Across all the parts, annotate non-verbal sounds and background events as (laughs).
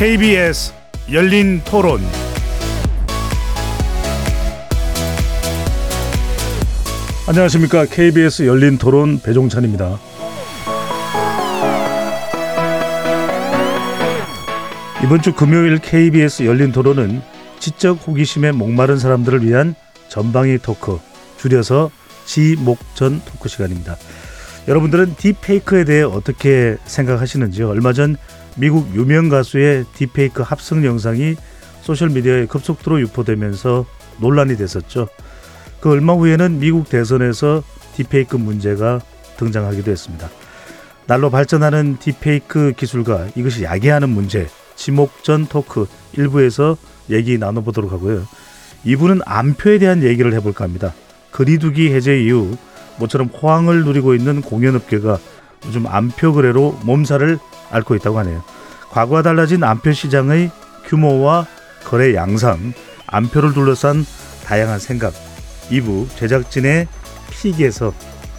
KBS 열린 토론 안녕하십니까 KBS 열린 토론 배종찬입니다. 이번 주 금요일 KBS 열린 토론은 지적 호기심에 목마른 사람들을 위한 전방위 토크 줄여서 지목전 토크 시간입니다. 여러분들은 딥페이크에 대해 어떻게 생각하시는지요? 얼마 전 미국 유명 가수의 딥페이크 합성 영상이 소셜미디어에 급속도로 유포되면서 논란이 됐었죠. 그 얼마 후에는 미국 대선에서 딥페이크 문제가 등장하기도 했습니다. 날로 발전하는 딥페이크 기술과 이것이 야기하는 문제, 지목전 토크 일부에서 얘기 나눠보도록 하고요. 2부는 암표에 대한 얘기를 해볼까 합니다. 거리두기 해제 이후 모처럼 호황을 누리고 있는 공연업계가 요즘 암표 거래로 몸살을 앓고 있다고 하네요. 과거와 달라진 암표 시장의 규모와 거래 양상, 암표를 둘러싼 다양한 생각, 2부 제작진의 픽에서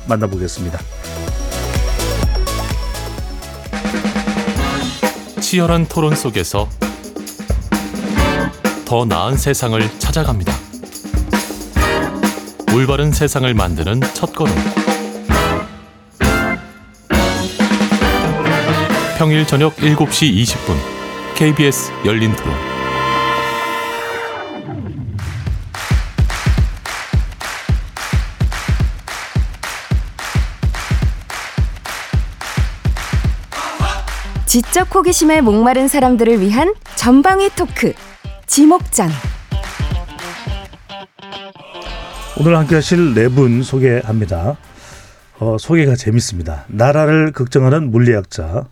만나보겠습니다. 치열한 토론 속에서 더 나은 세상을 찾아갑니다. 올바른 세상을 만드는 첫 걸음. 평일 저녁 7시 20분 KBS 열린 토론. 지적 호기심에 목마른 사람들을 위한 전방위 토크 지목전 오늘 함께 하실 네 분 소개합니다. 어, 소개가 재밌습니다. 나라를 걱정하는 물리학자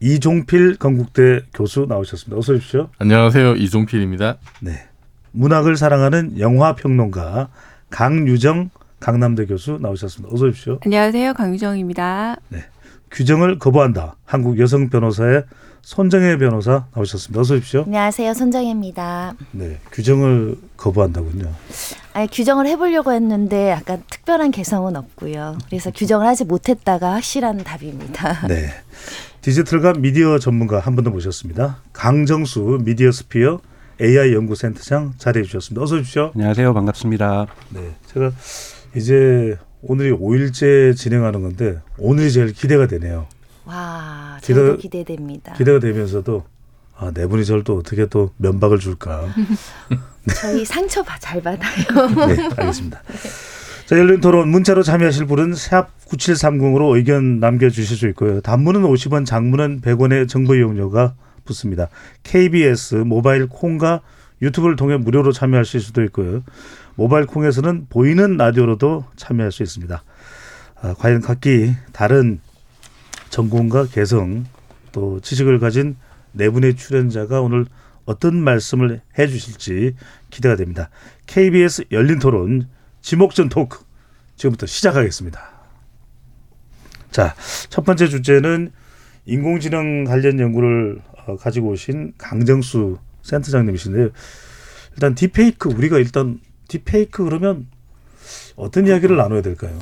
이종필 건국대 교수 나오셨습니다. 어서 오십시오. 안녕하세요. 이종필입니다. 네. 문학을 사랑하는 영화 평론가 강유정 강남대 교수 나오셨습니다. 어서 오십시오. 안녕하세요. 강유정입니다. 네. 규정을 거부한다. 한국 여성 변호사의 손정혜 변호사 나오셨습니다. 어서 오십시오. 안녕하세요. 손정혜입니다. 네. 규정을 거부한다군요. 아니, 규정을 해보려고 했는데 약간 특별한 개성은 없고요. 그래서 규정을 하지 못했다가 확실한 답입니다. 네. 디지털과 미디어 전문가 한 분 더 모셨습니다. 강정수 미디어 스피어 AI 연구센터장 자리해 주셨습니다. 어서 오십시오. 안녕하세요. 반갑습니다. 네. 제가 이제 오늘이 5일째 진행하는 건데 오늘이 제일 기대가 되네요. 와, 저도 기대, 기대됩니다. 기대가 되면서도 아, 네 분이 저를 또 어떻게 또 면박을 줄까. 네. (laughs) 저희 상처 잘 받아요. 네, 알겠습니다. (laughs) 자, 열린 토론 문자로 참여하실 분은 샵 9730으로 의견 남겨주실 수 있고요. 단문은 50원, 장문은 100원의 정보 이용료가 붙습니다. KBS 모바일 콩과 유튜브를 통해 무료로 참여하실 수도 있고요. 모바일 콩에서는 보이는 라디오로도 참여할 수 있습니다. 아, 과연 각기 다른 전공과 개성 또 지식을 가진 네 분의 출연자가 오늘 어떤 말씀을 해 주실지 기대가 됩니다. KBS 열린 토론 지목전 토크 지금부터 시작하겠습니다. 자, 첫 번째 주제는 인공지능 관련 연구를 어, 가지고 오신 강정수 센터장님이신데요. 일단 딥페이크 우리가 일단 딥페이크 그러면 어떤 이야기를 나눠야 될까요?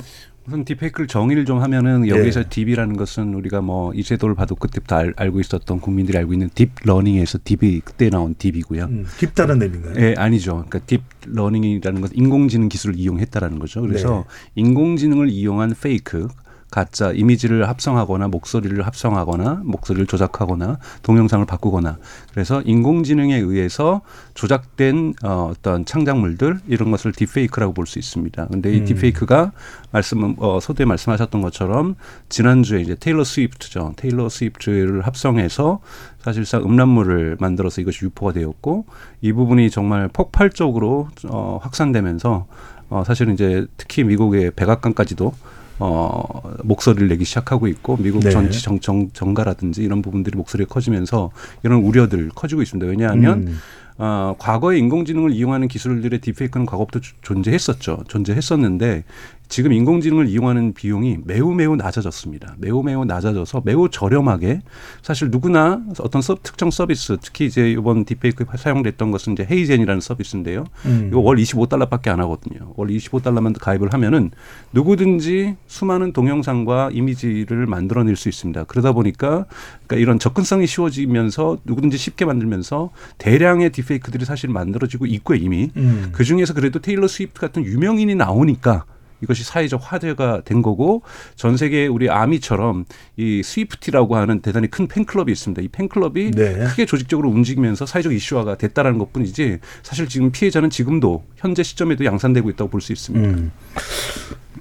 우선 딥페이크를 정의를 좀 하면은 여기서 네. deep이라는 것은 우리가 뭐 이세돌 바둑 그때부터 알, 알고 있었던 국민들이 알고 있는 딥러닝에서 deep이 그때 나온 deep이고요. 음, 깊다는 의미인가요? 네, 아니죠. 그러니까 딥러닝이라는 것은 인공지능 기술을 이용했다라는 거죠. 그래서 네. 인공지능을 이용한 fake 가짜 이미지를 합성하거나 목소리를 합성하거나 목소리를 조작하거나 동영상을 바꾸거나 그래서 인공지능에 의해서 조작된 어, 어떤 창작물들 이런 것을 딥페이크라고 볼 수 있습니다. 근데 이 음. 딥페이크가 말씀 어, 소대 말씀하셨던 것처럼 지난주에 이제 테일러 스위프트죠. 테일러 스위프트를 합성해서 사실상 음란물을 만들어서 이것이 유포가 되었고 이 부분이 정말 폭발적으로 어, 확산되면서 어, 사실은 이제 특히 미국의 백악관까지도 어, 목소리를 내기 시작하고 있고 미국 네. 정치 정, 정, 정가라든지 이런 부분들이 목소리가 커지면서 이런 우려들 커지고 있습니다. 왜냐하면 음. 어, 과거에 인공지능을 이용하는 기술들의 딥페이크는 과거부터 주- 존재했었죠. 존재했었는데 지금 인공지능을 이용하는 비용이 매우 매우 낮아졌습니다. 매우 매우 낮아져서 매우 저렴하게 사실 누구나 어떤 서, 특정 서비스 특히 이제 이번 딥페이크에 사용됐던 것은 이제 헤이젠이라는 서비스인데요. 음. 이거 월 25달러밖에 안 하거든요. 월 25달러만 가입을 하면은 누구든지 수많은 동영상과 이미지를 만들어낼 수 있습니다. 그러다 보니까 그러니까 이런 접근성이 쉬워지면서 누구든지 쉽게 만들면서 대량의 딥페이크들이 사실 만들어지고 있고 이미 음. 그 중에서 그래도 테일러 스위프트 같은 유명인이 나오니까 이것이 사회적 화제가 된 거고 전 세계 우리 아미처럼 이 스위프티라고 하는 대단히 큰 팬클럽이 있습니다. 이 팬클럽이 네. 크게 조직적으로 움직이면서 사회적 이슈화가 됐다라는 것뿐이지 사실 지금 피해자는 지금도 현재 시점에도 양산되고 있다고 볼 수 있습니다. 음.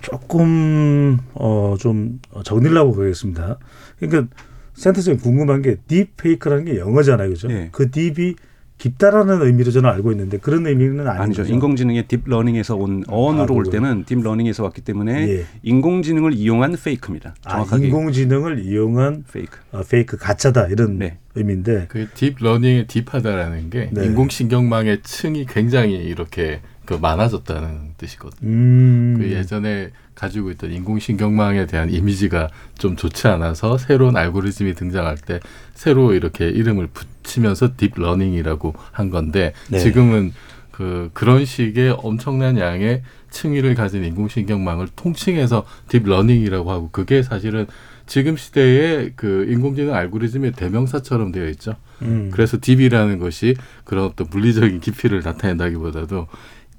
조금 어 좀 정리를 하고 가겠습니다. 그러니까 센터장님 궁금한 게 딥페이크라는 게 영어잖아요, 그죠? 네. 그 deep이 깊다라는 의미로 저는 알고 있는데 그런 의미는 아니죠. 거죠? 인공지능의 딥러닝에서 온 어원으로 아, 올? 때는 딥러닝에서 왔기 때문에 예. 인공지능을 이용한 fake입니다. 아, 정확하게 인공지능을 이용한 fake. 어, fake 가짜다 이런 네. 의미인데 그 딥러닝의 deep하다라는 게 네. 인공신경망의 층이 굉장히 이렇게 그 많아졌다는 뜻이거든요. 음. 그 예전에 가지고 있던 인공신경망에 대한 이미지가 좀 좋지 않아서 새로운 알고리즘이 등장할 때 새로 이렇게 이름을 붙이면서 딥러닝이라고 한 건데 네. 지금은 그 그런 식의 엄청난 양의 층위를 가진 인공신경망을 통칭해서 딥러닝이라고 하고 그게 사실은 지금 시대의 그 인공지능 알고리즘의 대명사처럼 되어 있죠. 음. 그래서 deep이라는 것이 그런 어떤 물리적인 깊이를 나타낸다기보다도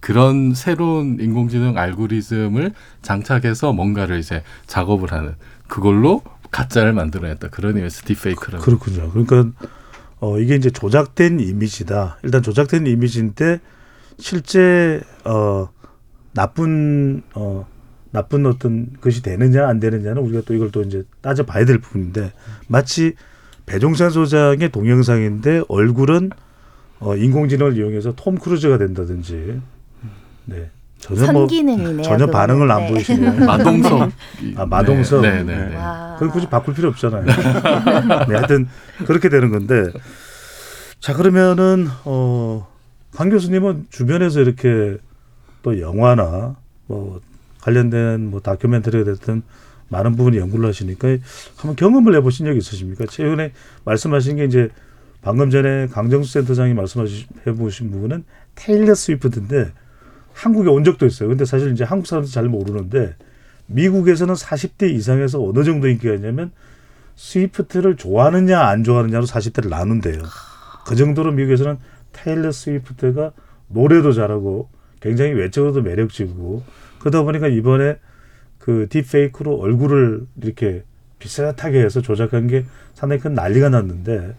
그런 새로운 인공지능 알고리즘을 장착해서 뭔가를 이제 작업을 하는 그걸로 가짜를 만들어냈다 그런 의미에서 딥페이크라고 그렇군요. 그러니까 어 이게 이제 조작된 이미지다. 일단 조작된 이미지인데 실제 어 나쁜 어 나쁜 어떤 것이 되느냐 안 되느냐는 우리가 또 이걸 또 이제 따져 봐야 될 부분인데 마치 배종찬 소장의 동영상인데 얼굴은 어 인공지능을 이용해서 톰 크루즈가 된다든지 네. 전혀 뭐 선기능이네요. 전혀. 반응을 안 네. 보이시네요. (laughs) 마동석 아, 마동석? 네, 네, 네. 네. 와. 그건 굳이 바꿀 필요 없잖아요. (laughs) 네, 하여튼 그렇게 되는 건데 자 그러면은 어 강 교수님은 주변에서 이렇게 또 영화나 뭐 관련된 뭐 다큐멘터리가 됐든 많은 부분이 연구를 하시니까 한번 경험을 해보신 적이 있으십니까? 최근에 말씀하신 게 이제 방금 전에 강정수 센터장이 말씀해 보신 부분은 테일러 스위프트인데 한국에 온 적도 있어요. 근데 사실 이제 한국 사람들 잘 모르는데 미국에서는 40대 이상에서 어느 정도 인기가 있냐면 스위프트를 좋아하느냐 안 좋아하느냐로 40대를 나눈대요. 그 정도로 미국에서는 테일러 스위프트가 노래도 잘하고 굉장히 외적으로도 매력적이고 그러다 보니까 이번에 그 딥페이크로 얼굴을 이렇게 비슷하게 해서 조작한 게 상당히 큰 난리가 났는데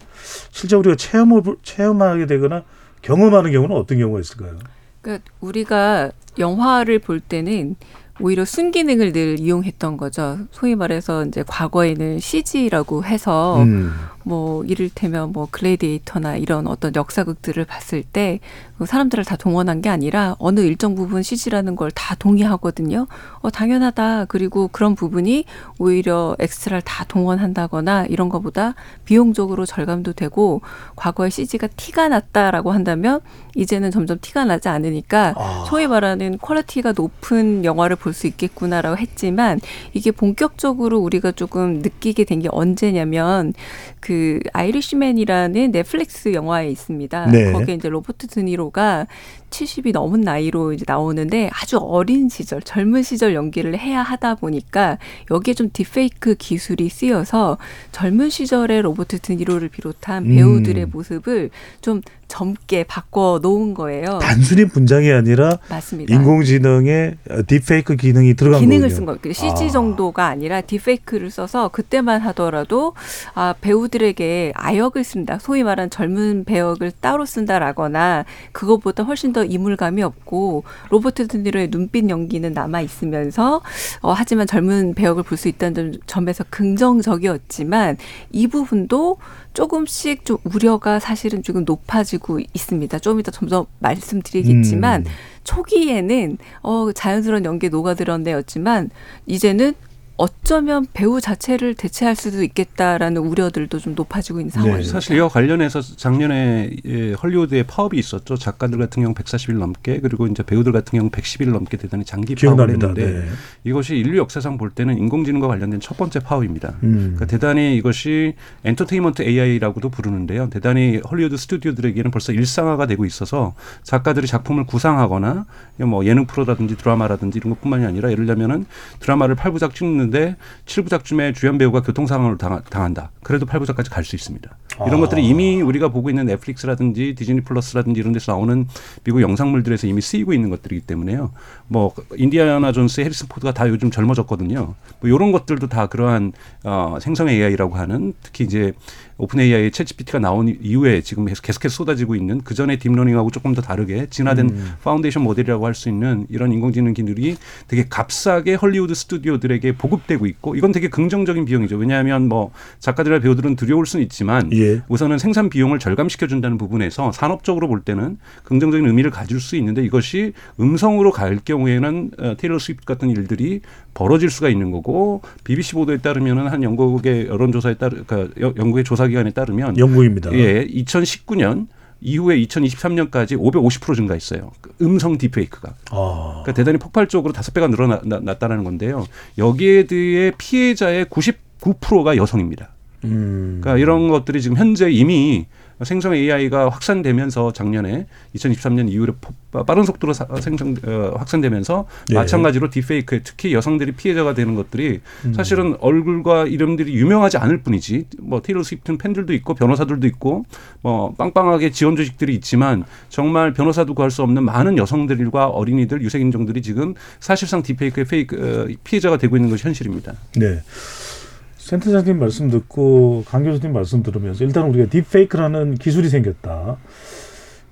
실제 우리가 체험을 체험하게 되거나 경험하는 경우는 어떤 경우가 있을까요? 그러니까 우리가 영화를 볼 때는 오히려 순기능을 늘 이용했던 거죠. 소위 말해서 이제 과거에는 CG라고 해서 음. 뭐 이를테면 뭐 글래디에이터나 이런 어떤 역사극들을 봤을 때그 사람들을 다 동원한 게 아니라 어느 일정 부분 CG라는 걸 다 동의하거든요. 어 당연하다. 그리고 그런 부분이 오히려 엑스트라를 다 동원한다거나 이런 거보다 비용적으로 절감도 되고 과거에 CG가 티가 났다라고 한다면 이제는 점점 티가 나지 않으니까 아. 소위 말하는 quality가 높은 영화를 볼 수 있겠구나라고 했지만 이게 본격적으로 우리가 조금 느끼게 된 게 언제냐면 그 아이리시맨이라는 넷플릭스 영화에 있습니다. 네. 거기에 이제 로버트 드니로가 70이 넘은 나이로 이제 나오는데 아주 어린 시절, 젊은 시절 연기를 해야 하다 보니까 여기에 좀 딥페이크 기술이 쓰여서 젊은 시절의 로버트 드니로를 비롯한 음. 배우들의 모습을 좀 젊게 바꿔 놓은 거예요. 단순히 분장이 아니라 맞습니다. 인공지능의 어, 딥페이크 기능이 들어간 기능을 거군요. 쓴 거예요. CG 아. 정도가 아니라 딥페이크를 써서 그때만 하더라도 아 배우들에게 아역을 쓴다. 소위 말하는 젊은 배역을 따로 쓴다라거나 그것보다 훨씬 더 이물감이 없고 로버트 드니로의 눈빛 연기는 남아 있으면서 어, 하지만 젊은 배역을 볼 수 있다는 점에서 긍정적이었지만 이 부분도 조금씩 좀 우려가 사실은 조금 높아지고 있습니다. 좀 이따 점점 말씀드리겠지만 음. 초기에는 어 자연스러운 연기에 녹아들었네였지만 이제는 어쩌면 배우 자체를 대체할 수도 있겠다라는 우려들도 좀 높아지고 있는 상황입니다. 사실 이와 관련해서 작년에 예, 헐리우드에 파업이 있었죠. 작가들 같은 경우 140일 넘게 그리고 이제 배우들 같은 경우 110일 넘게 대단히 장기 파업을 기억납니다. 했는데 네. 이것이 인류 역사상 볼 때는 인공지능과 관련된 첫 번째 파업입니다. 음. 그러니까 대단히 이것이 엔터테인먼트 AI라고도 부르는데요. 대단히 헐리우드 스튜디오들에게는 벌써 일상화가 되고 있어서 작가들이 작품을 구상하거나 뭐 예능 프로라든지 드라마라든지 이런 것뿐만이 아니라 예를 들면은 드라마를 8부작 찍는 데 7부작쯤에 주연 배우가 교통 상황을 당한다. 그래도 8부작까지 갈 수 있습니다. 이런 아. 것들이 이미 우리가 보고 있는 넷플릭스라든지 디즈니 플러스라든지 이런 데서 나오는 미국 영상물들에서 이미 쓰이고 있는 것들이기 때문에요. 뭐 인디아나 존스, 해리슨 포드가 다 요즘 젊어졌거든요. 뭐 이런 것들도 다 그러한 어, 생성 AI라고 하는 특히 이제 오픈 AI의 챗 GPT가 나온 이후에 지금 계속해서 쏟아지고 있는 그 전에 딥러닝하고 조금 더 다르게 진화된 음. foundation model이라고 할 수 있는 이런 인공지능 기술이 되게 값싸게 헐리우드 스튜디오들에게 보급되고 있고 이건 되게 긍정적인 비용이죠. 왜냐하면 뭐 작가들이나 배우들은 두려울 수는 있지만 예. 우선은 생산 비용을 절감시켜 준다는 부분에서 산업적으로 볼 때는 긍정적인 의미를 가질 수 있는데 이것이 음성으로 갈 경우에는 어, 테일러 스위프트 같은 일들이 벌어질 수가 있는 거고 BBC 보도에 따르면은 한 영국의 여론조사에 따르 그러니까 여- 영국의 조사 기관에 따르면 영국입니다. 예, 2019년 이후에 2023년까지 550% 증가했어요. 그 음성 딥페이크가. 아. 그러니까 대단히 폭발적으로 다섯 배가 늘어났다는 건데요. 여기에 대해 피해자의 99%가 여성입니다. 음. 그러니까 이런 것들이 지금 현재 이미 생성 AI가 확산되면서 작년에 2023년 이후에 포- 빠른 속도로 사- 생성 어, 확산되면서 예. 마찬가지로 딥페이크에 특히 여성들이 피해자가 되는 것들이 음. 사실은 얼굴과 이름들이 유명하지 않을 뿐이지 뭐 테일러 스위프트는 팬들도 있고 변호사들도 있고 뭐 빵빵하게 지원 조직들이 있지만 정말 변호사도 구할 수 없는 많은 여성들과 어린이들 유색인종들이 지금 사실상 딥페이크의 fake 어, 피해자가 되고 있는 것이 현실입니다. 네. 센터장님 말씀 듣고 강 교수님 말씀 들으면서 일단 우리가 딥페이크라는 기술이 생겼다.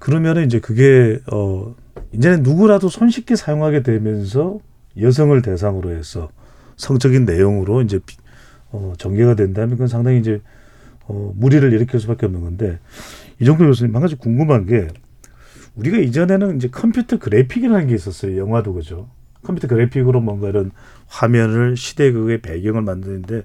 그러면은 이제 그게 어 이제는 누구라도 손쉽게 사용하게 되면서 여성을 대상으로 해서 성적인 내용으로 이제 비- 어 전개가 된다면 그건 상당히 이제 어 무리를 일으킬 수밖에 없는 건데 이정도 교수님 한 가지 궁금한 게 우리가 이전에는 이제 컴퓨터 그래픽이라는 게 있었어요. 영화도 그죠. 컴퓨터 그래픽으로 뭔가 이런 화면을 시대극의 배경을 만드는데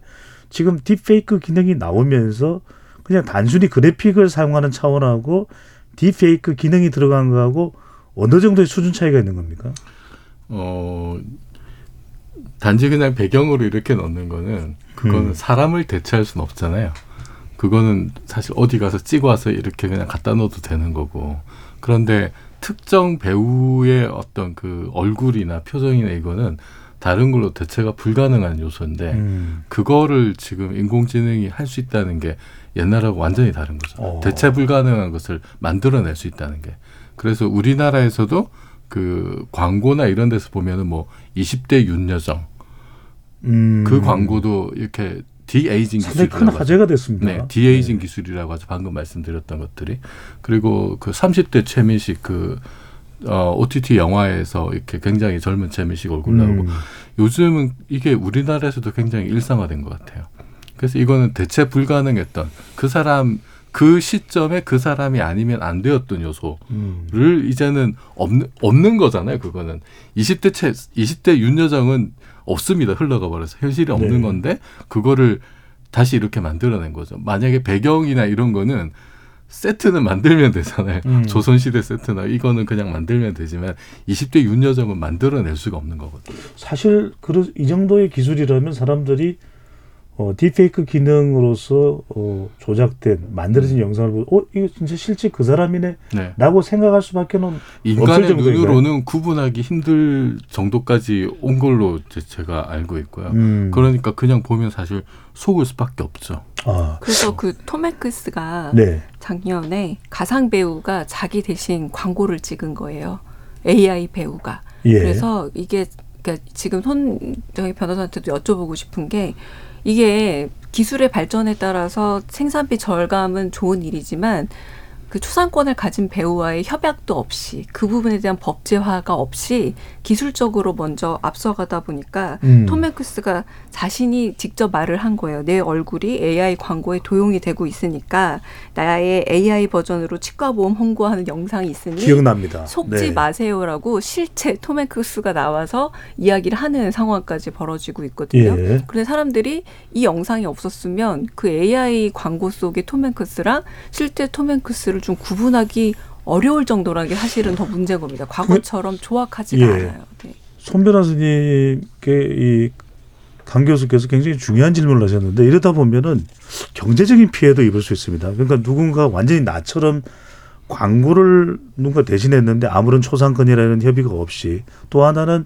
지금 딥페이크 기능이 나오면서 그냥 단순히 그래픽을 사용하는 차원하고 딥페이크 기능이 들어간 거하고 어느 정도의 수준 차이가 있는 겁니까? 어 단지 그냥 배경으로 이렇게 넣는 거는 그거는 음. 사람을 대체할 수는 없잖아요. 그거는 사실 어디 가서 찍어 와서 이렇게 그냥 갖다 넣어도 되는 거고. 그런데 특정 배우의 어떤 그 얼굴이나 표정이나 이거는 다른 걸로 대체가 불가능한 요소인데 음. 그거를 지금 인공지능이 할 수 있다는 게 옛날하고 완전히 다른 거죠. 어. 대체 불가능한 것을 만들어낼 수 있다는 게. 그래서 우리나라에서도 그 광고나 이런 데서 보면은 뭐 20대 윤여정 음. 그 광고도 이렇게 디에이징 상당히 큰. 화제가 됐습니다. 네, 디에이징 기술이라고 하죠. 방금 말씀드렸던 것들이. 그리고 그 30대 최민식 그 어, OTT 영화에서 이렇게 굉장히 젊은 최민식 얼굴 나오고 음. 요즘은 이게 우리나라에서도 굉장히 일상화된 것 같아요. 그래서 이거는 대체 불가능했던 그 사람 그 시점에 그 사람이 아니면 안 되었던 요소를 음. 이제는 없는 없는 거잖아요. 그거는 20대 채 20대 윤여정은 없습니다. 흘러가 버려서 현실이 없는 네. 건데 그거를 다시 이렇게 만들어낸 거죠. 만약에 배경이나 이런 거는 세트는 만들면 되잖아요. 음. 조선시대 세트나 이거는 그냥 만들면 되지만 20대 윤여정은 만들어낼 수가 없는 거거든요. 사실 그 이 정도의 기술이라면 사람들이 어, 딥페이크 기능으로서 어, 조작된 만들어진 영상을 보고 어 이거 진짜 실제 그 사람이네라고 네. 생각할 수밖에는 없을 인간의? 눈으로는 구분하기 힘들 정도까지 온 걸로 제- 제가 알고 있고요. 음. 그러니까 그냥 보면 사실 속을 수밖에 없죠. 아, 그래서 그톰 행크스가 네. 작년에 가상 배우가 자기 대신 광고를 찍은 거예요. AI 배우가. 예. 그래서 이게 그러니까 지금 손정희 변호사한테도 여쭤보고 싶은 게 이게 기술의 발전에 따라서 생산비 절감은 좋은 일이지만 그 초상권을 가진 배우와의 협약도 없이 그 부분에 대한 법제화가 없이 기술적으로 먼저 앞서가다 보니까 음. 톰 행크스가 자신이 직접 말을 한 거예요. 내 얼굴이 AI 광고에 도용이 되고 있으니까 나의 AI 버전으로 치과 보험 홍보하는 영상이 있으니 기억납니다. 속지 네. 마세요라고 실제 톰 행크스가 나와서 이야기를 하는 상황까지 벌어지고 있거든요. 예. 그런데 사람들이 이 영상이 없었으면 그 AI 광고 속의 톰 행크스랑 실제 톰 행크스를 좀 구분하기 어려울 정도라는 게 사실은 더 문제인 겁니다. 과거처럼 조악하지가 예. 않아요. 네. 손 변호사님께 이강 교수께서 굉장히 중요한 질문을 하셨는데 이러다 보면은 경제적인 피해도 입을 수 있습니다. 그러니까 누군가 완전히 나처럼 광고를 누군가 대신했는데 아무런 초상권이라는 협의가 없이 또 하나는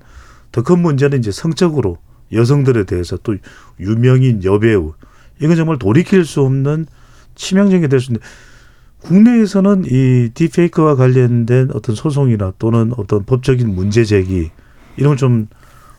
더 큰 문제는 이제 성적으로 여성들에 대해서 또 유명인 여배우 이건 정말 돌이킬 수 없는 치명적인 게될수 있는데 국내에서는 이 딥페이크와 관련된 어떤 소송이나 또는 어떤 법적인 문제 제기 이런 걸좀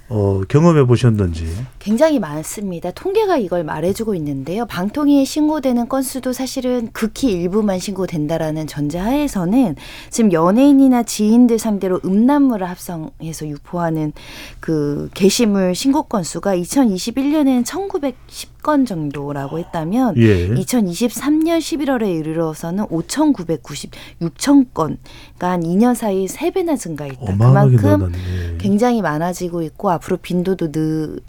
어, 경험해 보셨는지. 굉장히 많습니다. 통계가 이걸 말해주고 있는데요. 방통위에 신고되는 건수도 사실은 극히 일부만 신고된다라는 전제하에서는 지금 연예인이나 지인들 상대로 음란물을 합성해서 유포하는 그 게시물 신고 건수가 2021년에는 1,910건 정도라고 했다면 예. 2023년 11월에 이르러서는 5,996천 건, 그 러니까 한 2년 사이 세배나 증가했다. 어마어마하게 그만큼 늘어나네. 예. 굉장히 많아지고 있고 앞으로 빈도도 늘,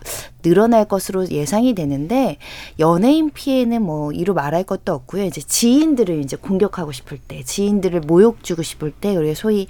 늘어날 것으로 예상이 되는데 연예인 피해는 뭐 이루 말할 것도 없고요. 이제 지인들을 이제 공격하고 싶을 때, 지인들을 모욕 주고 싶을 때, 우리 소위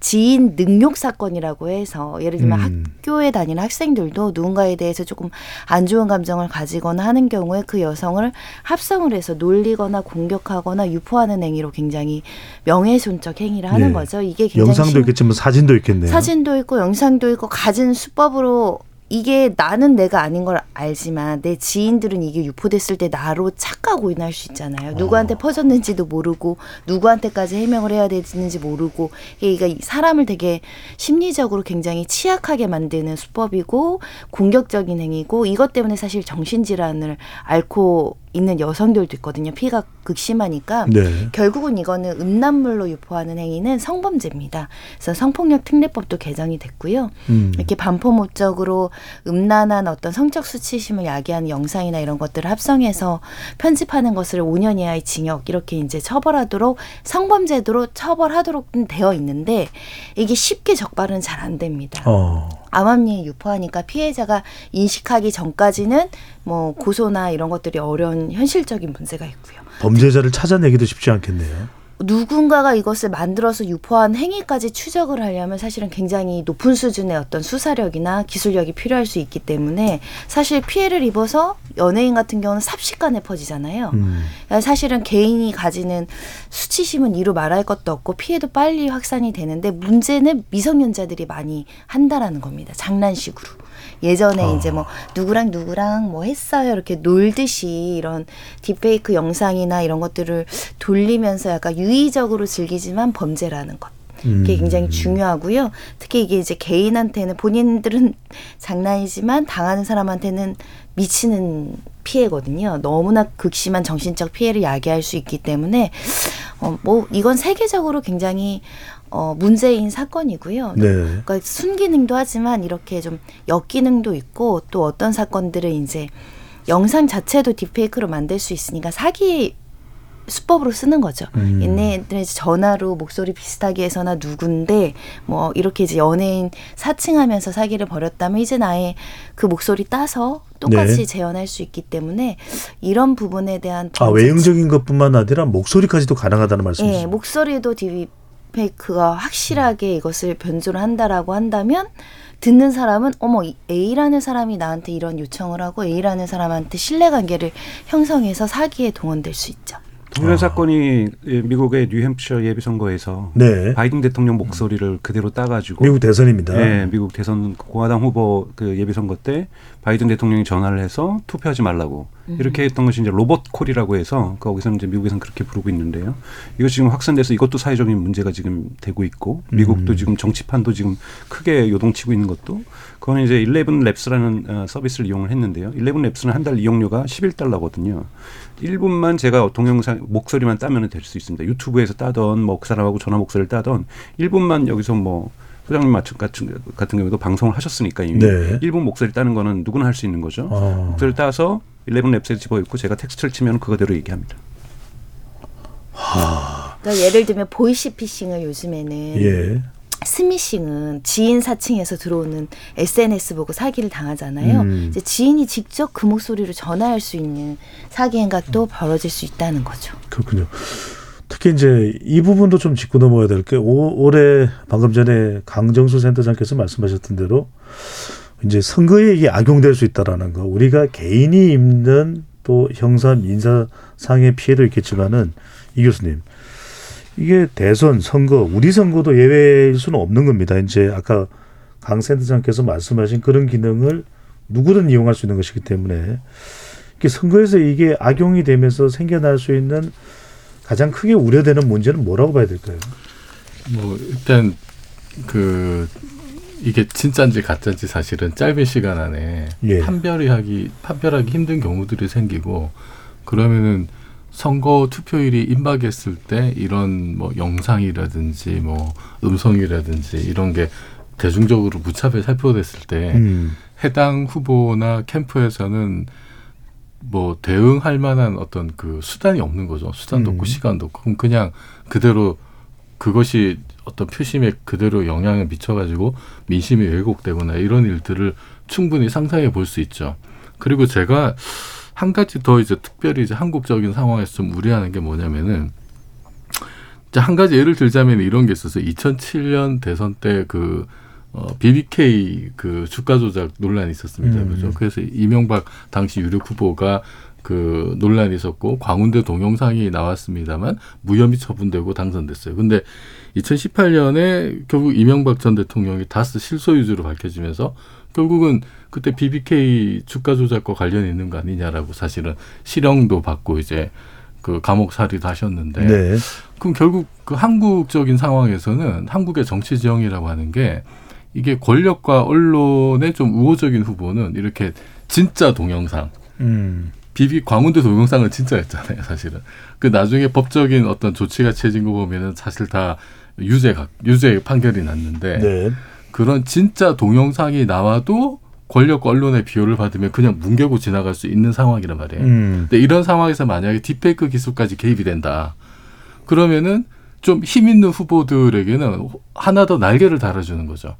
지인 능욕 사건이라고 해서 예를 들면 음. 학교에 다니는 학생들도 누군가에 대해서 조금 안 좋은 감정을 가지거나 하는 경우에 그 여성을 합성을 해서 놀리거나 공격하거나 유포하는 행위로 굉장히 명예훼손적 행위를 하는 네. 거죠. 이게 굉장히 영상도 심- 있겠지만 사진도 있겠네요. 사진도 있고 영상도 있고 가진 수법으로 이게 나는 내가 아닌 걸 알지만 내 지인들은 이게 유포됐을 때 나로 착각 오인할 수 있잖아요. 누구한테 퍼졌는지도 모르고 누구한테까지 해명을 해야 되는지 모르고 이게 이 사람을 되게 심리적으로 굉장히 취약하게 만드는 수법이고 공격적인 행위고 이것 때문에 사실 정신질환을 앓고 있는 여성들도 있거든요. 피가 극심하니까 네. 결국은 이거는 음란물로 유포하는 행위는 성범죄입니다. 그래서 성폭력 특례법도 개정이 됐고요. 음. 이렇게 반포 목적으로 음란한 어떤 성적 수치심을 야기하는 영상이나 이런 것들을 합성해서 편집하는 것을 5년 이하의 징역 이렇게 이제 처벌하도록 성범죄도로 처벌하도록 되어 있는데 이게 쉽게 적발은 잘 안 됩니다. 어. 암암리에 유포하니까 피해자가 인식하기 전까지는 뭐 고소나 이런 것들이 어려운 현실적인 문제가 있고요. 범죄자를 찾아내기도 쉽지 않겠네요. 누군가가 이것을 만들어서 유포한 행위까지 추적을 하려면 사실은 굉장히 높은 수준의 어떤 수사력이나 기술력이 필요할 수 있기 때문에 사실 피해를 입어서 연예인 같은 경우는 삽시간에 퍼지잖아요. 음. 그러니까 사실은 개인이 가지는 수치심은 이루 말할 것도 없고 피해도 빨리 확산이 되는데 문제는 미성년자들이 많이 한다라는 겁니다. 장난식으로. 예전에 아. 이제 뭐 누구랑 누구랑 뭐 했어요 이렇게 놀듯이 이런 딥페이크 영상이나 이런 것들을 돌리면서 약간 유의적으로 즐기지만 범죄라는 것. 이게 음. 굉장히 중요하고요. 특히 이게 이제 개인한테는 본인들은 (laughs) 장난이지만 당하는 사람한테는 미치는 피해거든요. 너무나 극심한 정신적 피해를 야기할 수 있기 때문에 어 뭐 이건 세계적으로 굉장히 어 문제인 사건이고요. 네. 그러니까 순기능도 하지만 이렇게 좀 역기능도 있고 또 어떤 사건들은 이제 영상 자체도 딥페이크로 만들 수 있으니까 사기 수법으로 쓰는 거죠. 음. 얘네들은 이제 전화로 목소리 비슷하게 해서나 누군데 뭐 이렇게 이제 연예인 사칭하면서 사기를 벌였다면 이제 나의 그 목소리 따서 똑같이 네. 재현할 수 있기 때문에 이런 부분에 대한 아 외형적인 것뿐만 아니라 목소리까지도 가능하다는 예, 말씀이시죠. 목소리도 딥 페이크가 확실하게 이것을 변조를 한다라고 한다면 듣는 사람은 어머 이 A라는 사람이 나한테 이런 요청을 하고 A라는 사람한테 신뢰관계를 형성해서 사기에 동원될 수 있죠. 동일한 사건이 예, 미국의 뉴햄프셔 예비 선거에서 네. 바이든 대통령 목소리를 그대로 따가지고 미국 대선입니다. 예, 미국 대선 공화당 후보 그 예비 선거 때 바이든 대통령이 전화를 해서 투표하지 말라고 이렇게 했던 것이 이제 로봇 콜이라고 해서 거기서는 이제 미국에서는 그렇게 부르고 있는데요. 이거 지금 확산돼서 이것도 사회적인 문제가 지금 되고 있고 미국도 음. 지금 정치판도 지금 크게 요동치고 있는 것도 그거는 이제 11랩스라는 어, 서비스를 이용을 했는데요. 11랩스는 한 달 이용료가 11달러거든요. 1분만 제가 동영상 목소리만 따면 될 수 있습니다. 유튜브에서 따던 뭐 그 사람하고 전화 목소리를 따던 1분만 여기서 뭐 소장님 맞춤 같은, 같은 경우도 방송을 하셨으니까 이미 네. 1분 목소리 따는 거는 누구나 할 수 있는 거죠. 아. 목소리를 따서 11 랩스에 집어넣고 제가 텍스트를 치면 그거대로 얘기합니다. 그러니까 예를 들면 보이시 피싱을 요즘에는 예. 스미싱은 지인 사칭해서 들어오는 SNS 보고 사기를 당하잖아요. 음. 이제 지인이 직접 그 목소리로 전화할 수 있는 사기 행각도 벌어질 수 있다는 거죠. 그렇군요. 특히 이제 이 부분도 좀 짚고 넘어야 될 게 올해 방금 전에 강정수 센터장께서 말씀하셨던 대로 이제 선거에 이게 악용될 수 있다라는 거. 우리가 개인이 입는 또 형사 민사상의 피해도 있겠지만은 이 교수님 이게 대선 선거 우리 선거도 예외일 수는 없는 겁니다. 이제 아까 강 센터장께서 말씀하신 그런 기능을 누구든 이용할 수 있는 것이기 때문에 이게 선거에서 이게 악용이 되면서 생겨날 수 있는 가장 크게 우려되는 문제는 뭐라고 봐야 될까요? 뭐 일단 그 이게 진짜인지 가짜인지 사실은 짧은 시간 안에 예. 판별하기 판별하기 힘든 경우들이 생기고 그러면은 선거 투표일이 임박했을 때 이런 뭐 영상이라든지 뭐 음성이라든지 이런 게 대중적으로 무차별 살포됐을 때 음. 해당 후보나 캠프에서는 뭐 대응할 만한 어떤 그 수단이 없는 거죠. 수단도 없고 음. 시간도 없고 그럼 그냥 그대로 그것이 어떤 표심에 그대로 영향을 미쳐가지고 민심이 왜곡되거나 이런 일들을 충분히 상상해 볼 수 있죠. 그리고 제가 한 가지 더 이제 특별히 이제 한국적인 상황에서 좀 우려하는 게 뭐냐면은 이제 한 가지 예를 들자면 이런 게 있어서 2007년 대선 때그 어, BBK 그 주가 조작 논란이 있었습니다. 음. 그죠? 그래서 이명박 당시 유력 후보가 그 논란이 있었고 광운대 동영상이 나왔습니다만 무혐의 처분되고 당선됐어요. 근데 2018년에 결국 이명박 전 대통령이 다스 실소유주로 밝혀지면서 결국은 그때 BBK 주가 조작과 관련이 있는 거 아니냐라고 사실은 실형도 받고 이제 그 감옥 살이도 하셨는데 네. 그럼 결국 그 한국적인 상황에서는 한국의 정치 지형이라고 하는 게 이게 권력과 언론의 좀 우호적인 후보는 이렇게 진짜 동영상 음. 비비 광운대 동영상은 진짜였잖아요, 사실은. 그 나중에 법적인 어떤 조치가 취해진 거 보면은 사실 다 유죄 가 유죄 판결이 났는데 네. 그런 진짜 동영상이 나와도 권력과 언론의 비호를 받으면 그냥 뭉개고 지나갈 수 있는 상황이란 말이에요. 음. 근데 이런 상황에서 만약에 딥페이크 기술까지 개입이 된다. 그러면은 좀 힘 있는 후보들에게는 하나 더 날개를 달아주는 거죠.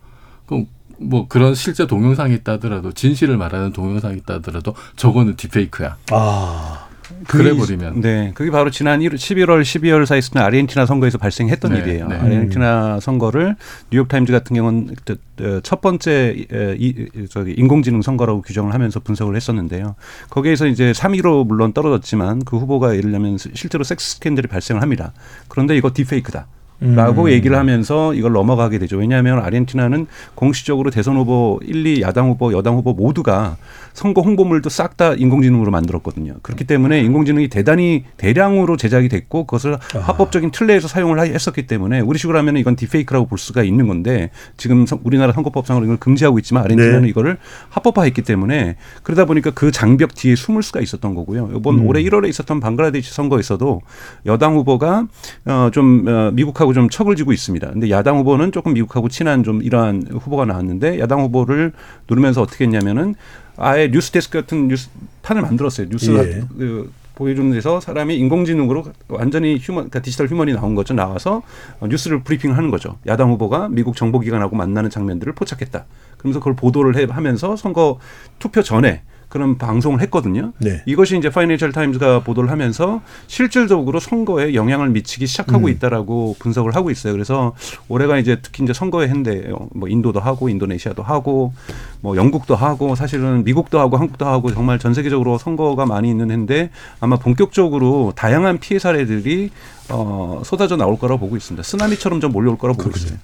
그럼 뭐 그런 실제 동영상이 있다더라도 진실을 말하는 동영상이 있다더라도 저거는 딥페이크야. 아. 그래 버리면 네, 그게 바로 지난 1, 11월, 12월 사이에 있었던 아르헨티나 선거에서 발생했던 네, 일이에요. 네. 아르헨티나 선거를 뉴욕 타임즈 같은 경우는 그때, 어, 첫 번째 이, 저기 인공지능 선거라고 규정을 하면서 분석을 했었는데요. 거기에서 이제 3위로 물론 떨어졌지만 그 후보가 예를 들면 실제로 섹스 스캔들이 발생을 합니다. 그런데 이거 딥페이크다. 라고 음. 얘기를 하면서 이걸 넘어가게 되죠. 왜냐하면 아르헨티나는 공식적으로 대선 후보 1, 2 야당 후보, 여당 후보 모두가 선거 홍보물도 싹 다 인공지능으로 만들었거든요. 그렇기 때문에 인공지능이 대단히 대량으로 제작이 됐고 그것을 합법적인 틀 내에서 사용을 하- 했었기 때문에 우리 식으로 하면 이건 딥페이크라고 볼 수가 있는 건데 지금 선- 우리나라 선거법상으로 이걸 금지하고 있지만 아르헨티나는 네. 이거를 합법화했기 때문에 그러다 보니까 그 장벽 뒤에 숨을 수가 있었던 거고요. 이번 음. 올해 1월에 있었던 방글라데시 선거에서도 여당 후보가 어좀 어, 미국하고 좀 척을 지고 있습니다. 근데 야당 후보는 조금 미국하고 친한 좀 이러한 후보가 나왔는데 야당 후보를 누르면서 어떻게 했냐면은 아예 뉴스 데스크 같은 뉴스 판을 만들었어요. 뉴스 예. 그 보여주는 데서 사람이 인공지능으로 완전히 human, 그러니까 digital human이 나온 거죠. 나와서 어, 뉴스를 브리핑을 하는 거죠. 야당 후보가 미국 정보기관하고 만나는 장면들을 포착했다. 그러면서 그걸 보도를 해, 하면서 선거 투표 전에 그런 방송을 했거든요. 네. 이것이 이제 파이낸셜 타임즈가 보도를 하면서 실질적으로 선거에 영향을 미치기 시작하고 음. 있다라고 분석을 하고 있어요. 그래서 올해가 이제 특히 이제 선거의 해인데 뭐 인도도 하고 인도네시아도 하고 뭐 영국도 하고 사실은 미국도 하고 한국도 하고 정말 전 세계적으로 선거가 많이 있는 해인데 아마 본격적으로 다양한 피해 사례들이 어 쏟아져 나올 거라고 보고 있습니다. 쓰나미처럼 좀 몰려올 거라고 보고 그렇군요. 있어요.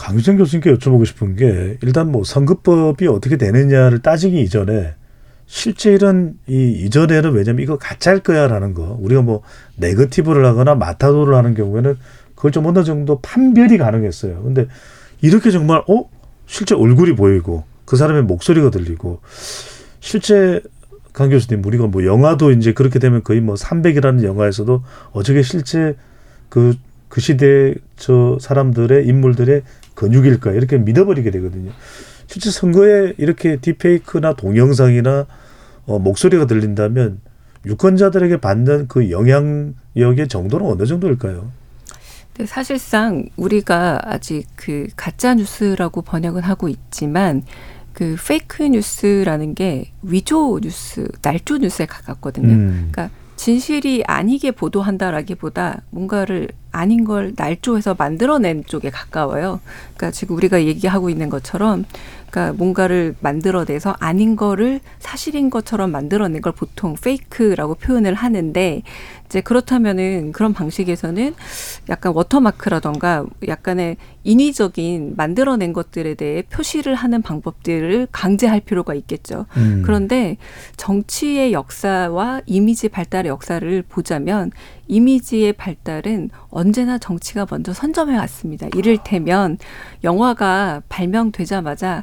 강유정 교수님께 여쭤보고 싶은 게 일단 뭐 선거법이 어떻게 되느냐를 따지기 이전에 실제 이런 이 이전에는 왜냐면 이거 가짜일 거야라는 거 우리가 뭐 네거티브를 하거나 마타도를 하는 경우에는 그걸 좀 어느 정도 판별이 가능했어요. 근데 이렇게 정말 어 실제 얼굴이 보이고 그 사람의 목소리가 들리고 실제 강 교수님 우리가 뭐 영화도 이제 그렇게 되면 거의 뭐 300이라는 영화에서도 어저께 실제 그, 그 시대 저 사람들의 인물들의 근육일까 이렇게 믿어버리게 되거든요. 실제 선거에 이렇게 딥페이크나 동영상이나 어, 목소리가 들린다면 유권자들에게 받는 그 영향력의 정도는 어느 정도일까요? 네, 사실상 우리가 아직 그 가짜 뉴스라고 번역은 하고 있지만 그 페이크 뉴스라는 게 위조 뉴스, 날조 뉴스에 가깝거든요. 음. 그러니까 진실이 아니게 보도한다라기보다 뭔가를 아닌 걸 날조해서 만들어낸 쪽에 가까워요. 그러니까 지금 우리가 얘기하고 있는 것처럼 그러니까 뭔가를 만들어내서 아닌 거를 사실인 것처럼 만들어낸 걸 보통 페이크라고 표현을 하는데 이제 그렇다면은 그런 방식에서는 약간 워터마크라던가 약간의 인위적인 만들어낸 것들에 대해 표시를 하는 방법들을 강제할 필요가 있겠죠. 음. 그런데 정치의 역사와 이미지 발달의 역사를 보자면 이미지의 발달은 언제나 정치가 먼저 선점해 왔습니다. 이를테면 영화가 발명되자마자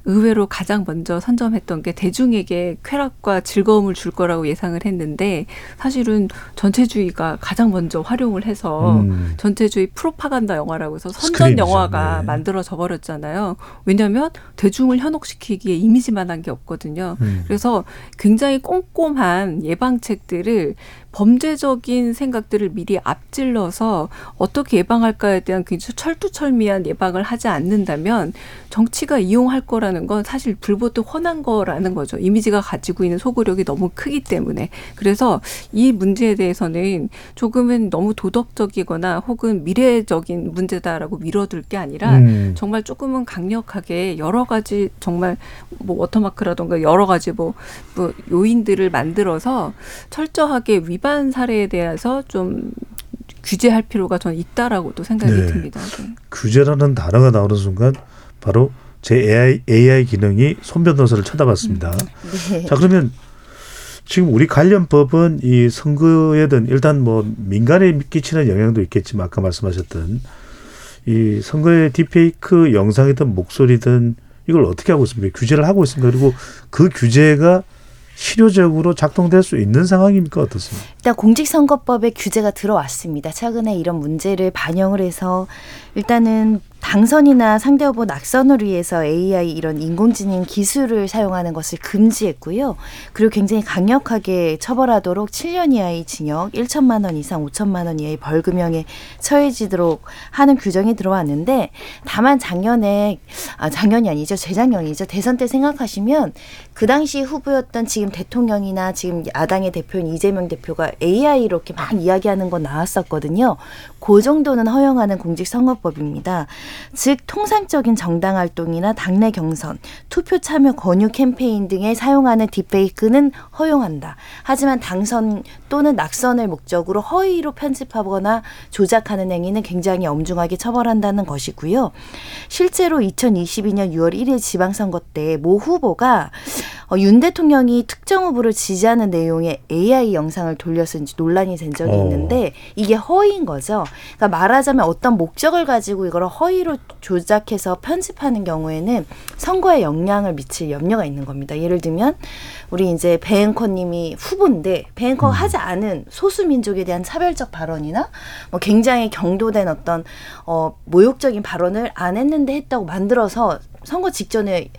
의외로 가장 먼저 선점했던 게 대중에게 쾌락과 즐거움을 줄 거라고 예상을 했는데 사실은 전체주의가 가장 먼저 활용을 해서 음. 전체주의 프로파간다 영화라고 해서 선전. 영화가 네. 만들어져 버렸잖아요. 왜냐하면 대중을 현혹시키기에 이미지만한 게 없거든요. 음. 그래서 굉장히 꼼꼼한 예방책들을 범죄적인 생각들을 미리 앞질러서 어떻게 예방할까에 대한 굉장히 철두철미한 예방을 하지 않는다면 정치가 이용할 거라는 건 사실 불보듯 훤한 거라는 거죠. 이미지가 가지고 있는 소구력이 너무 크기 때문에. 그래서 이 문제에 대해서는 조금은 너무 도덕적이거나 혹은 미래적인 문제다라고 밀어둘 게 아니라 음. 정말 조금은 강력하게 여러 가지 정말 뭐 워터마크라던가 여러 가지 뭐, 뭐 요인들을 만들어서 철저하게 위반 사례에 대해서 좀 규제할 필요가 저는 있다라고도 생각이 네. 듭니다. 네. 규제라는 단어가 나오는 순간 바로 제 AI, AI 기능이 손 변호사를 쳐다봤습니다. 네. 자 그러면 지금 우리 관련법은 이 선거에 든 일단 뭐 민간에 끼치는 영향도 있겠지만 아까 말씀하셨던 이 선거의 딥페이크 영상이든 목소리든 이걸 어떻게 하고 있습니까? 규제를 하고 있습니까? 그리고 그 규제가 실효적으로 작동될 수 있는 상황입니까? 어떻습니까? 일단 공직선거법에 규제가 들어왔습니다. 최근에 이런 문제를 반영을 해서 일단은 당선이나 상대 후보 낙선을 위해서 AI 이런 인공지능 기술을 사용하는 것을 금지했고요. 그리고 굉장히 강력하게 처벌하도록 7년 이하의 징역, 1천만 원 이상 5천만 원 이하의 벌금형에 처해지도록 하는 규정이 들어왔는데 다만 작년에 아 작년이 아니죠. 재작년이죠. 대선 때 생각하시면 그 당시 후보였던 지금 대통령이나 지금 야당의 대표인 이재명 대표가 AI 이렇게 막 이야기하는 건 나왔었거든요. 그 정도는 허용하는 공직선거법입니다. 즉 통상적인 정당 활동이나 당내 경선, 투표 참여 권유 캠페인 등에 사용하는 딥페이크는 허용한다. 하지만 당선 또는 낙선을 목적으로 허위로 편집하거나 조작하는 행위는 굉장히 엄중하게 처벌한다는 것이고요. 실제로 2022년 6월 1일 지방선거 때 모 후보가 어, 윤 대통령이 특정 후보를 지지하는 내용의 AI 영상을 돌려서 이제 논란이 된 적이 어. 있는데 이게 허위인 거죠. 그러니까 말하자면 어떤 목적을 가지고 이걸 허위로 조작해서 편집하는 경우에는 선거에 영향을 미칠 염려가 있는 겁니다. 예를 들면 우리 이제 배앵커님이 후보인데 배앵커 가 하지 않은 소수 민족에 대한 차별적 발언이나 뭐 굉장히 경도된 어떤 어 모욕적인 발언을 안 했는데 했다고 만들어서 선거 직전에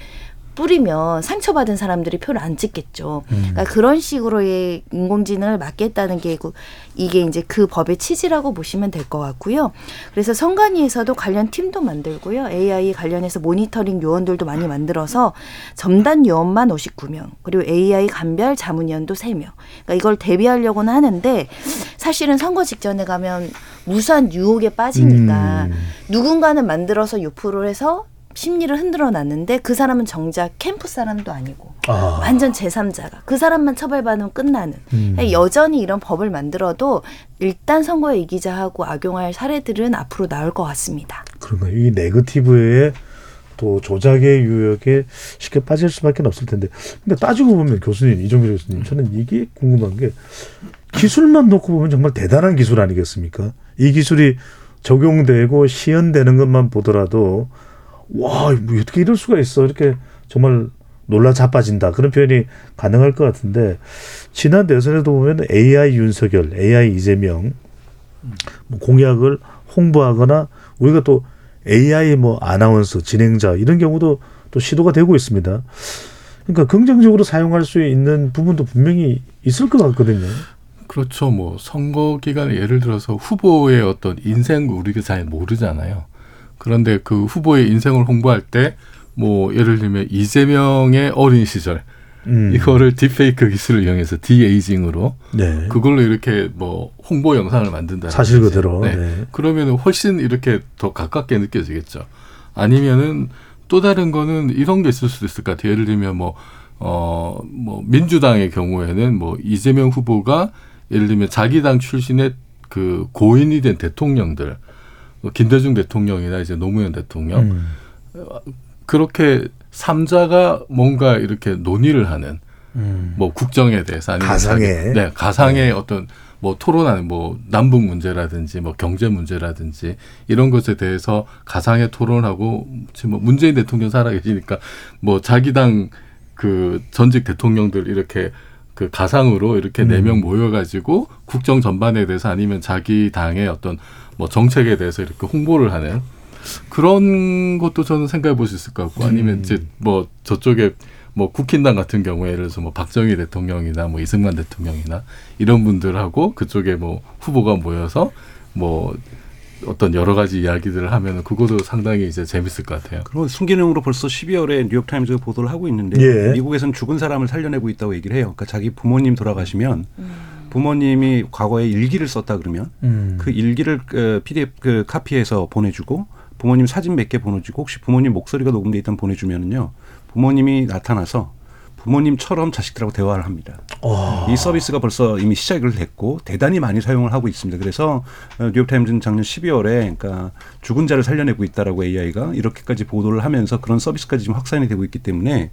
뿌리면 상처받은 사람들이 표를 안 찍겠죠. 그러니까 그런 식으로의 인공지능을 막겠다는 게 그- 이게 이제 그 법의 취지라고 보시면 될 것 같고요. 그래서 선관위에서도 관련 팀도 만들고요. AI 관련해서 모니터링 요원들도 많이 만들어서 점단 요원만 59명, 그리고 AI 감별 자문위원도 3명. 그러니까 이걸 대비하려고는 하는데 사실은 선거 직전에 가면 무수한 유혹에 빠지니까 음. 누군가는 만들어서 유포를 해서 심리를 흔들어 놨는데 그 사람은 정작 캠프 사람도 아니고 아. 완전 제3자가 그 사람만 처벌받으면 끝나는 음. 여전히 이런 법을 만들어도 일단 선거에 이기자 하고 악용할 사례들은 앞으로 나올 것 같습니다. 그런가요? 이 네거티브에 또 조작의 유역에 쉽게 빠질 수밖에 없을 텐데. 근데 따지고 보면 교수님 이종필 교수님 저는 이게 궁금한 게 기술만 놓고 보면 정말 대단한 기술 아니겠습니까? 이 기술이 적용되고 시연되는 것만 보더라도 와, 뭐 어떻게 이럴 수가 있어? 이렇게 정말 놀라 자빠진다. 그런 표현이 가능할 것 같은데 지난 대선에도 보면 AI 윤석열, AI 이재명 뭐 공약을 홍보하거나 우리가 또 AI 뭐 아나운서 진행자 이런 경우도 또 시도가 되고 있습니다. 그러니까 긍정적으로 사용할 수 있는 부분도 분명히 있을 것 같거든요. 그렇죠. 뭐 선거 기간에 예를 들어서 후보의 어떤 인생을 우리가 잘 모르잖아요. 그런데 그 후보의 인생을 홍보할 때 뭐 예를 들면 이재명의 어린 시절 음. 이거를 딥페이크 기술을 이용해서 디에이징으로 네. 그걸로 이렇게 뭐 홍보 영상을 만든다. 사실 그대로. 네. 네. 그러면은 훨씬 이렇게 더 가깝게 느껴지겠죠. 아니면은 또 다른 거는 이런 게 있을 수도 있을 것 같아요. 예를 들면 뭐, 어, 뭐, 민주당의 경우에는 뭐, 이재명 후보가 예를 들면 자기 당 출신의 그 고인이 된 대통령들, 뭐 김대중 대통령이나 이제 노무현 대통령, 음. 그렇게 삼자가 뭔가 이렇게 논의를 하는 음. 뭐 국정에 대해서 아니면 가상의. 네 가상의 어떤 뭐 토론하는 뭐 남북 문제라든지 뭐 경제 문제라든지 이런 것에 대해서 가상의 토론하고 지금 뭐 문재인 대통령 살아계시니까 뭐 자기 당 그 전직 대통령들 이렇게 그 가상으로 이렇게 네명 모여가지고 국정 전반에 대해서 아니면 자기 당의 어떤 뭐 정책에 대해서 이렇게 홍보를 하는 그런 것도 저는 생각해 볼 수 있을 것 같고 아니면 이제 뭐 저쪽에 뭐 국힘당 같은 경우에 예를 들어서 뭐 박정희 대통령이나 뭐 이승만 대통령이나 이런 분들하고 그쪽에 뭐 후보가 모여서 뭐 어떤 여러 가지 이야기들을 하면은 그것도 상당히 이제 재밌을 것 같아요. 그리고 순기능으로 벌써 12월에 뉴욕 타임즈가 보도를 하고 있는데 예. 미국에서는 죽은 사람을 살려내고 있다고 얘기를 해요. 그러니까 자기 부모님 돌아가시면 부모님이 과거에 일기를 썼다 그러면 음. 그 일기를 그 PDF 그 카피해서 보내주고 부모님 사진 몇 개 보내주고 혹시 부모님 목소리가 녹음돼 있다면 보내주면은요 부모님이 나타나서 부모님처럼 자식들하고 대화를 합니다. 와. 이 서비스가 벌써 이미 시작을 됐고 대단히 많이 사용을 하고 있습니다. 그래서 어, 뉴욕타임즈는 작년 12월에 그러니까 죽은 자를 살려내고 있다라고 AI가 이렇게까지 보도를 하면서 그런 서비스까지 지금 확산이 되고 있기 때문에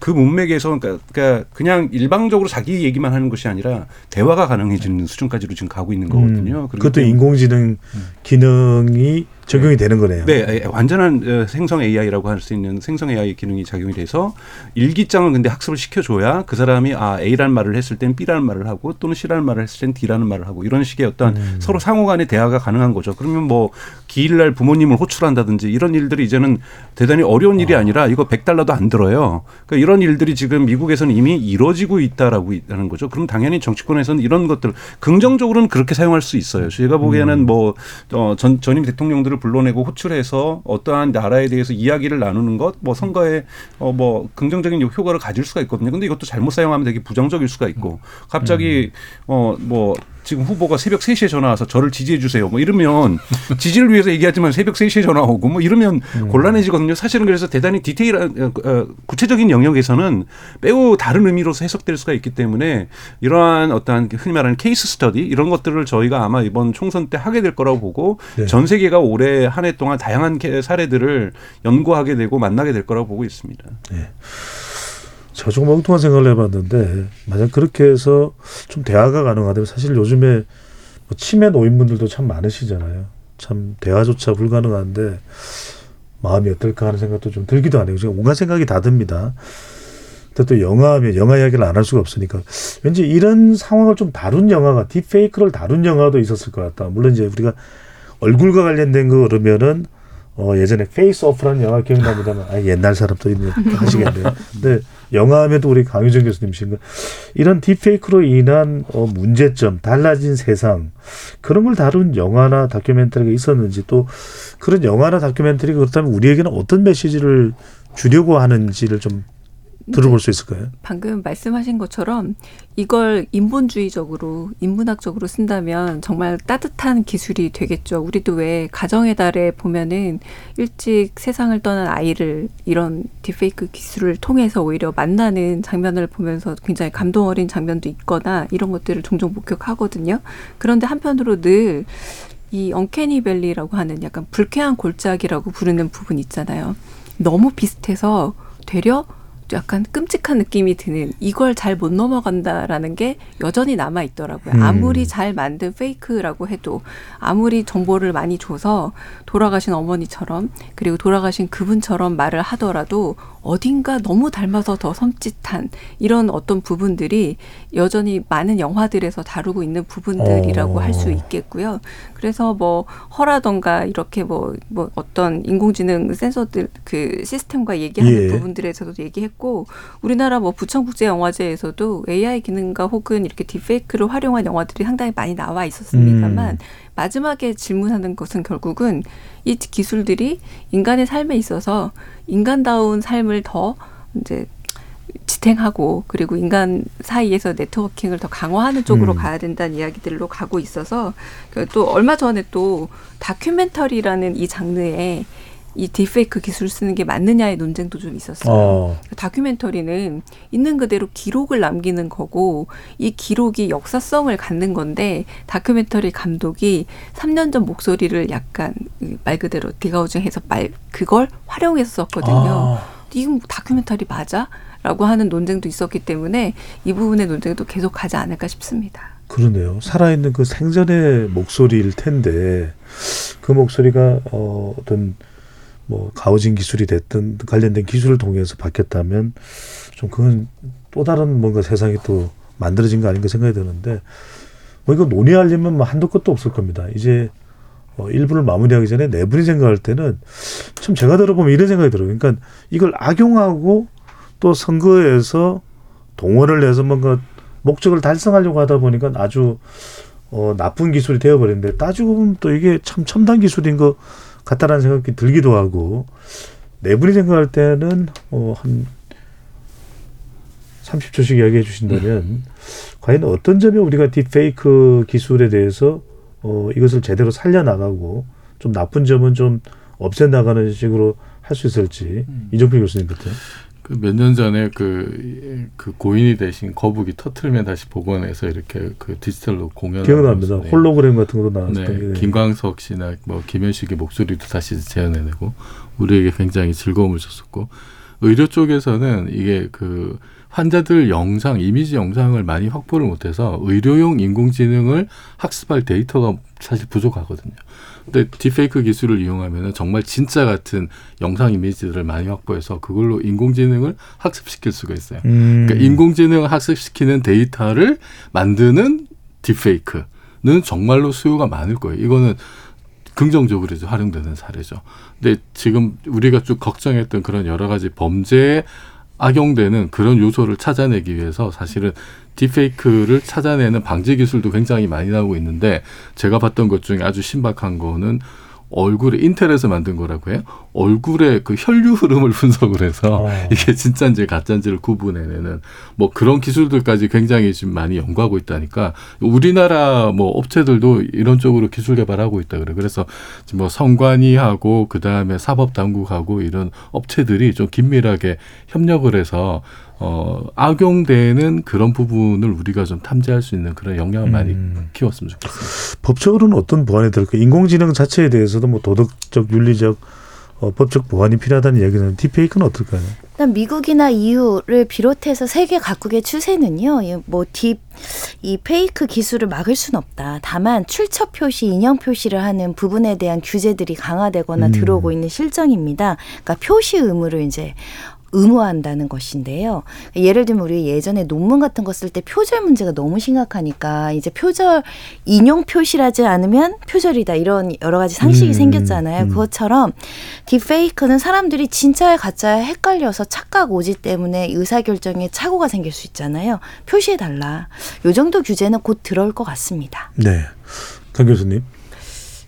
그 문맥에서 그러니까, 그러니까 그냥 일방적으로 자기 얘기만 하는 것이 아니라 대화가 가능해지는 수준까지로 지금 가고 있는 거거든요. 음. 그것도 인공지능 기능이 적용이 되는 거네요. 네, 에, 완전한 어, 생성 AI라고 할 수 있는 생성 AI 기능이 작용이 돼서 일기장을 근데 학습을 시켜줘야 그 사람이 아 A라는 말을 했을 땐 B라는 말을 하고 또는 C라는 말을 했을 땐 D라는 말을 하고 이런 식의 어떤 음. 서로 상호간의 대화가 가능한 거죠. 그러면 뭐 기일날 부모님을 호출한다든지 이런 일들이 이제는 대단히 어려운 일이 아 니라 이거 100달러도 안 들어요. 그러니까 이런 일들이 지금 미국에서는 이미 이루어지고 있다라고 하는 거죠. 그럼 당연히 정치권에서는 이런 것들 긍정적으로는 그렇게 사용할 수 있어요. 제가 보기에는 뭐 어, 전, 전임 대통령들을 불러내고 호출해서 어떠한 나라에 대해서 이야기를 나누는 것, 뭐 선거에 어, 뭐 긍정적인 효과를 가질 수가 있거든요. 근데 이것도 잘못 사용하면 되게 부정적일 수가 있고 갑자기 어, 뭐 지금 후보가 새벽 3시에 전화 와서 저를 지지해 주세요. 뭐 이러면 지지를 위해서 얘기하지만 새벽 3시에 전화 오고 뭐 이러면 곤란해지거든요. 사실은 그래서 대단히 디테일한 어, 어, 구체적인 영역에서는 매우 다른 의미로서 해석될 수가 있기 때문에 이러한 어떠한 흔히 말하는 케이스 스터디 이런 것들을 저희가 아마 이번 총선 때 하게 될 거라고 보고 네. 전 세계가 올해 한 해 동안 다양한 케- 사례들을 연구하게 되고 만나게 될 거라고 보고 있습니다. 저 조금 엉뚱한 생각을 해봤는데 만약 그렇게 해서 좀 대화가 가능하다면 사실 요즘에 뭐 치매 노인분들도 참 많으시잖아요. 참 대화조차 불가능한데 마음이 어떨까 하는 생각도 좀 들기도 하네요. 지금 온갖 생각이 다 듭니다. 또 영화하면 영화 이야기를 안 할 수가 없으니까 왠지 이런 상황을 좀 다룬 영화가 딥페이크를 다룬 영화도 있었을 것 같다. 물론 이제 우리가 얼굴과 관련된 거 그러면은 어 예전에 페이스 오프라는 영화 기억납니다만 아 옛날 사람도 있네 하시겠네요. 근데 영화하면 또 우리 강유정 교수님이신 거. 이런 딥페이크로 인한 어 문제점, 달라진 세상 그런 걸 다룬 영화나 다큐멘터리가 있었는지 또 그런 영화나 다큐멘터리가 그렇다면 우리에게는 어떤 메시지를 주려고 하는지를 좀 들어볼 수 있을까요? 방금 말씀하신 것처럼 이걸 인본주의적으로 인문학적으로 쓴다면 정말 따뜻한 기술이 되겠죠. 우리도 왜 가정의 달에 보면은 일찍 세상을 떠난 아이를 이런 딥페이크 기술을 통해서 오히려 만나는 장면을 보면서 굉장히 감동 어린 장면도 있거나 이런 것들을 종종 목격하거든요. 그런데 한편으로 늘이 언캐니 밸리라고 하는 약간 불쾌한 골짜기라고 부르는 부분 있잖아요. 너무 비슷해서 되려 약간 끔찍한 느낌이 드는 이걸 잘 못 넘어간다라는 게 여전히 남아 있더라고요. 음. 아무리 잘 만든 페이크라고 해도 아무리 정보를 많이 줘서 돌아가신 어머니처럼 그리고 돌아가신 그분처럼 말을 하더라도 어딘가 너무 닮아서 더 섬찟한 이런 어떤 부분들이 여전히 많은 영화들에서 다루고 있는 부분들이라고 어. 할수 있겠고요. 그래서 뭐 허라던가 이렇게 뭐, 뭐 어떤 인공지능 센서들 그 시스템과 얘기하는 예. 부분들에서도 얘기했 고 우리나라 뭐 부천국제영화제에서도 AI 기능과 혹은 이렇게 딥페이크를 활용한 영화들이 상당히 많이 나와 있었습니다만 음. 마지막에 질문하는 것은 결국은 이 기술들이 인간의 삶에 있어서 인간다운 삶을 더 이제 지탱하고 그리고 인간 사이에서 네트워킹을 더 강화하는 쪽으로 음. 가야 된다는 이야기들로 가고 있어서 그또 얼마 전에 또 다큐멘터리라는 이 장르에 이 딥페이크 기술 쓰는 게 맞느냐의 논쟁도 좀 있었어요. 어. 다큐멘터리는 있는 그대로 기록을 남기는 거고 이 기록이 역사성을 갖는 건데 다큐멘터리 감독이 3년 전 목소리를 약간 말 그대로 디가우징해서 말 그걸 활용해서 썼거든요. 아. 이건 뭐 다큐멘터리 맞아? 라고 하는 논쟁도 있었기 때문에 이 부분의 논쟁도 계속 가지 않을까 싶습니다. 그러네요. 살아있는 그 생전의 목소리일 텐데 그 목소리가 어, 어떤 뭐 가오진 기술이 됐든 관련된 기술을 통해서 바뀌었다면 좀 그건 또 다른 뭔가 세상이 또 만들어진 거 아닌가 생각이 드는데 뭐 이거 논의하려면 뭐 한도 끝도 없을 겁니다. 이제 어, 1부를 마무리하기 전에 네 분이 생각할 때는 참 제가 들어보면 이런 생각이 들어요. 그러니까 이걸 악용하고 또 선거에서 동원을 해서 뭔가 목적을 달성하려고 하다 보니까 아주 어, 나쁜 기술이 되어버렸는데 따지고 보면 또 이게 참 첨단 기술인 것 같다라는 생각이 들기도 하고 네 분이 생각할 때는 어, 한 30초씩 이야기해 주신다면 과연 어떤 점에 우리가 딥페이크 기술에 대해서 어, 이것을 제대로 살려나가고 좀 나쁜 점은 좀 없애나가는 식으로 할 수 있을지 이종필 교수님부터. 그 몇 년 전에 그, 그 고인이 되신 거북이 터틀면 다시 복원해서 이렇게 그 디지털로 공연을 기억납니다. 네. 홀로그램 같은 것도 나왔었던 네, 게. 김광석 씨나 뭐 김현식의 목소리도 다시 재현해내고 우리에게 굉장히 즐거움을 줬었고 의료 쪽에서는 이게 그 환자들 영상, 이미지 영상을 많이 확보를 못해서 의료용 인공지능을 학습할 데이터가 사실 부족하거든요. 근데 딥페이크 기술을 이용하면 정말 진짜 같은 영상 이미지들을 많이 확보해서 그걸로 인공지능을 학습시킬 수가 있어요. 음. 그러니까 인공지능을 학습시키는 데이터를 만드는 딥페이크는 정말로 수요가 많을 거예요. 이거는 긍정적으로 활용되는 사례죠. 근데 지금 우리가 쭉 걱정했던 그런 여러 가지 범죄에 악용되는 그런 요소를 찾아내기 위해서 사실은 딥페이크를 찾아내는 방지 기술도 굉장히 많이 나오고 있는데 제가 봤던 것 중에 아주 신박한 거는 얼굴에 인텔에서 만든 거라고 해요. 얼굴의 그 혈류 흐름을 (laughs) 분석을 해서 어. 이게 진짜인지 가짜인지를 구분해내는 뭐 그런 기술들까지 굉장히 지금 많이 연구하고 있다니까 우리나라 뭐 업체들도 이런 쪽으로 기술 개발하고 있다 그래. 그래서 지금 뭐 성관이하고 그 다음에 사법 당국하고 이런 업체들이 좀 긴밀하게 협력을 해서 어 악용되는 그런 부분을 우리가 좀 탐지할 수 있는 그런 역량을 많이 음. 키웠으면 좋겠습니다. 법적으로는 어떤 보완이 될까? 인공지능 자체에 대해서도 뭐 도덕적, 윤리적, 어, 법적 보완이 필요하다는 얘기는 딥페이크는 어떨까요? 일단 미국이나 EU를 비롯해서 세계 각국의 추세는요. 뭐딥 이 페이크 기술을 막을 수는 없다. 다만 출처 표시, 인형 표시를 하는 부분에 대한 규제들이 강화되거나 음. 들어오고 있는 실정입니다. 그러니까 표시 의무를 이제 의무화한다는 것인데요. 예를 들면 우리 예전에 논문 같은 거 쓸 때 표절 문제가 너무 심각하니까 이제 표절 인용 표시라지 않으면 표절이다 이런 여러 가지 상식이 음, 생겼잖아요. 음. 그것처럼 딥페이크는 사람들이 진짜야 가짜야 헷갈려서 착각 오지 때문에 의사 결정에 착오가 생길 수 있잖아요. 표시해 달라. 요 정도 규제는 곧 들어올 것 같습니다. 네. 강 교수님.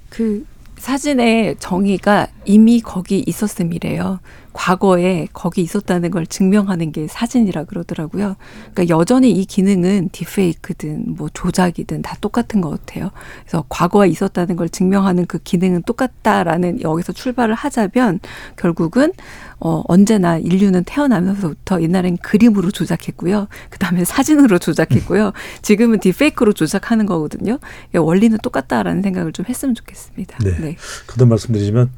그 사진의 정의가 이미 거기 있었음이래요. 과거에 거기 있었다는 걸 증명하는 게 사진이라 그러더라고요. 그러니까 여전히 이 기능은 딥페이크든 뭐 조작이든 다 똑같은 것 같아요. 그래서 과거에 있었다는 걸 증명하는 그 기능은 똑같다라는 여기서 출발을 하자면 결국은 어 언제나 인류는 태어나면서부터 옛날엔 그림으로 조작했고요. 그 다음에 사진으로 조작했고요. 지금은 딥페이크로 조작하는 거거든요. 그러니까 원리는 똑같다라는 생각을 좀 했으면 좋겠습니다. 네. 거듭 말씀드리지만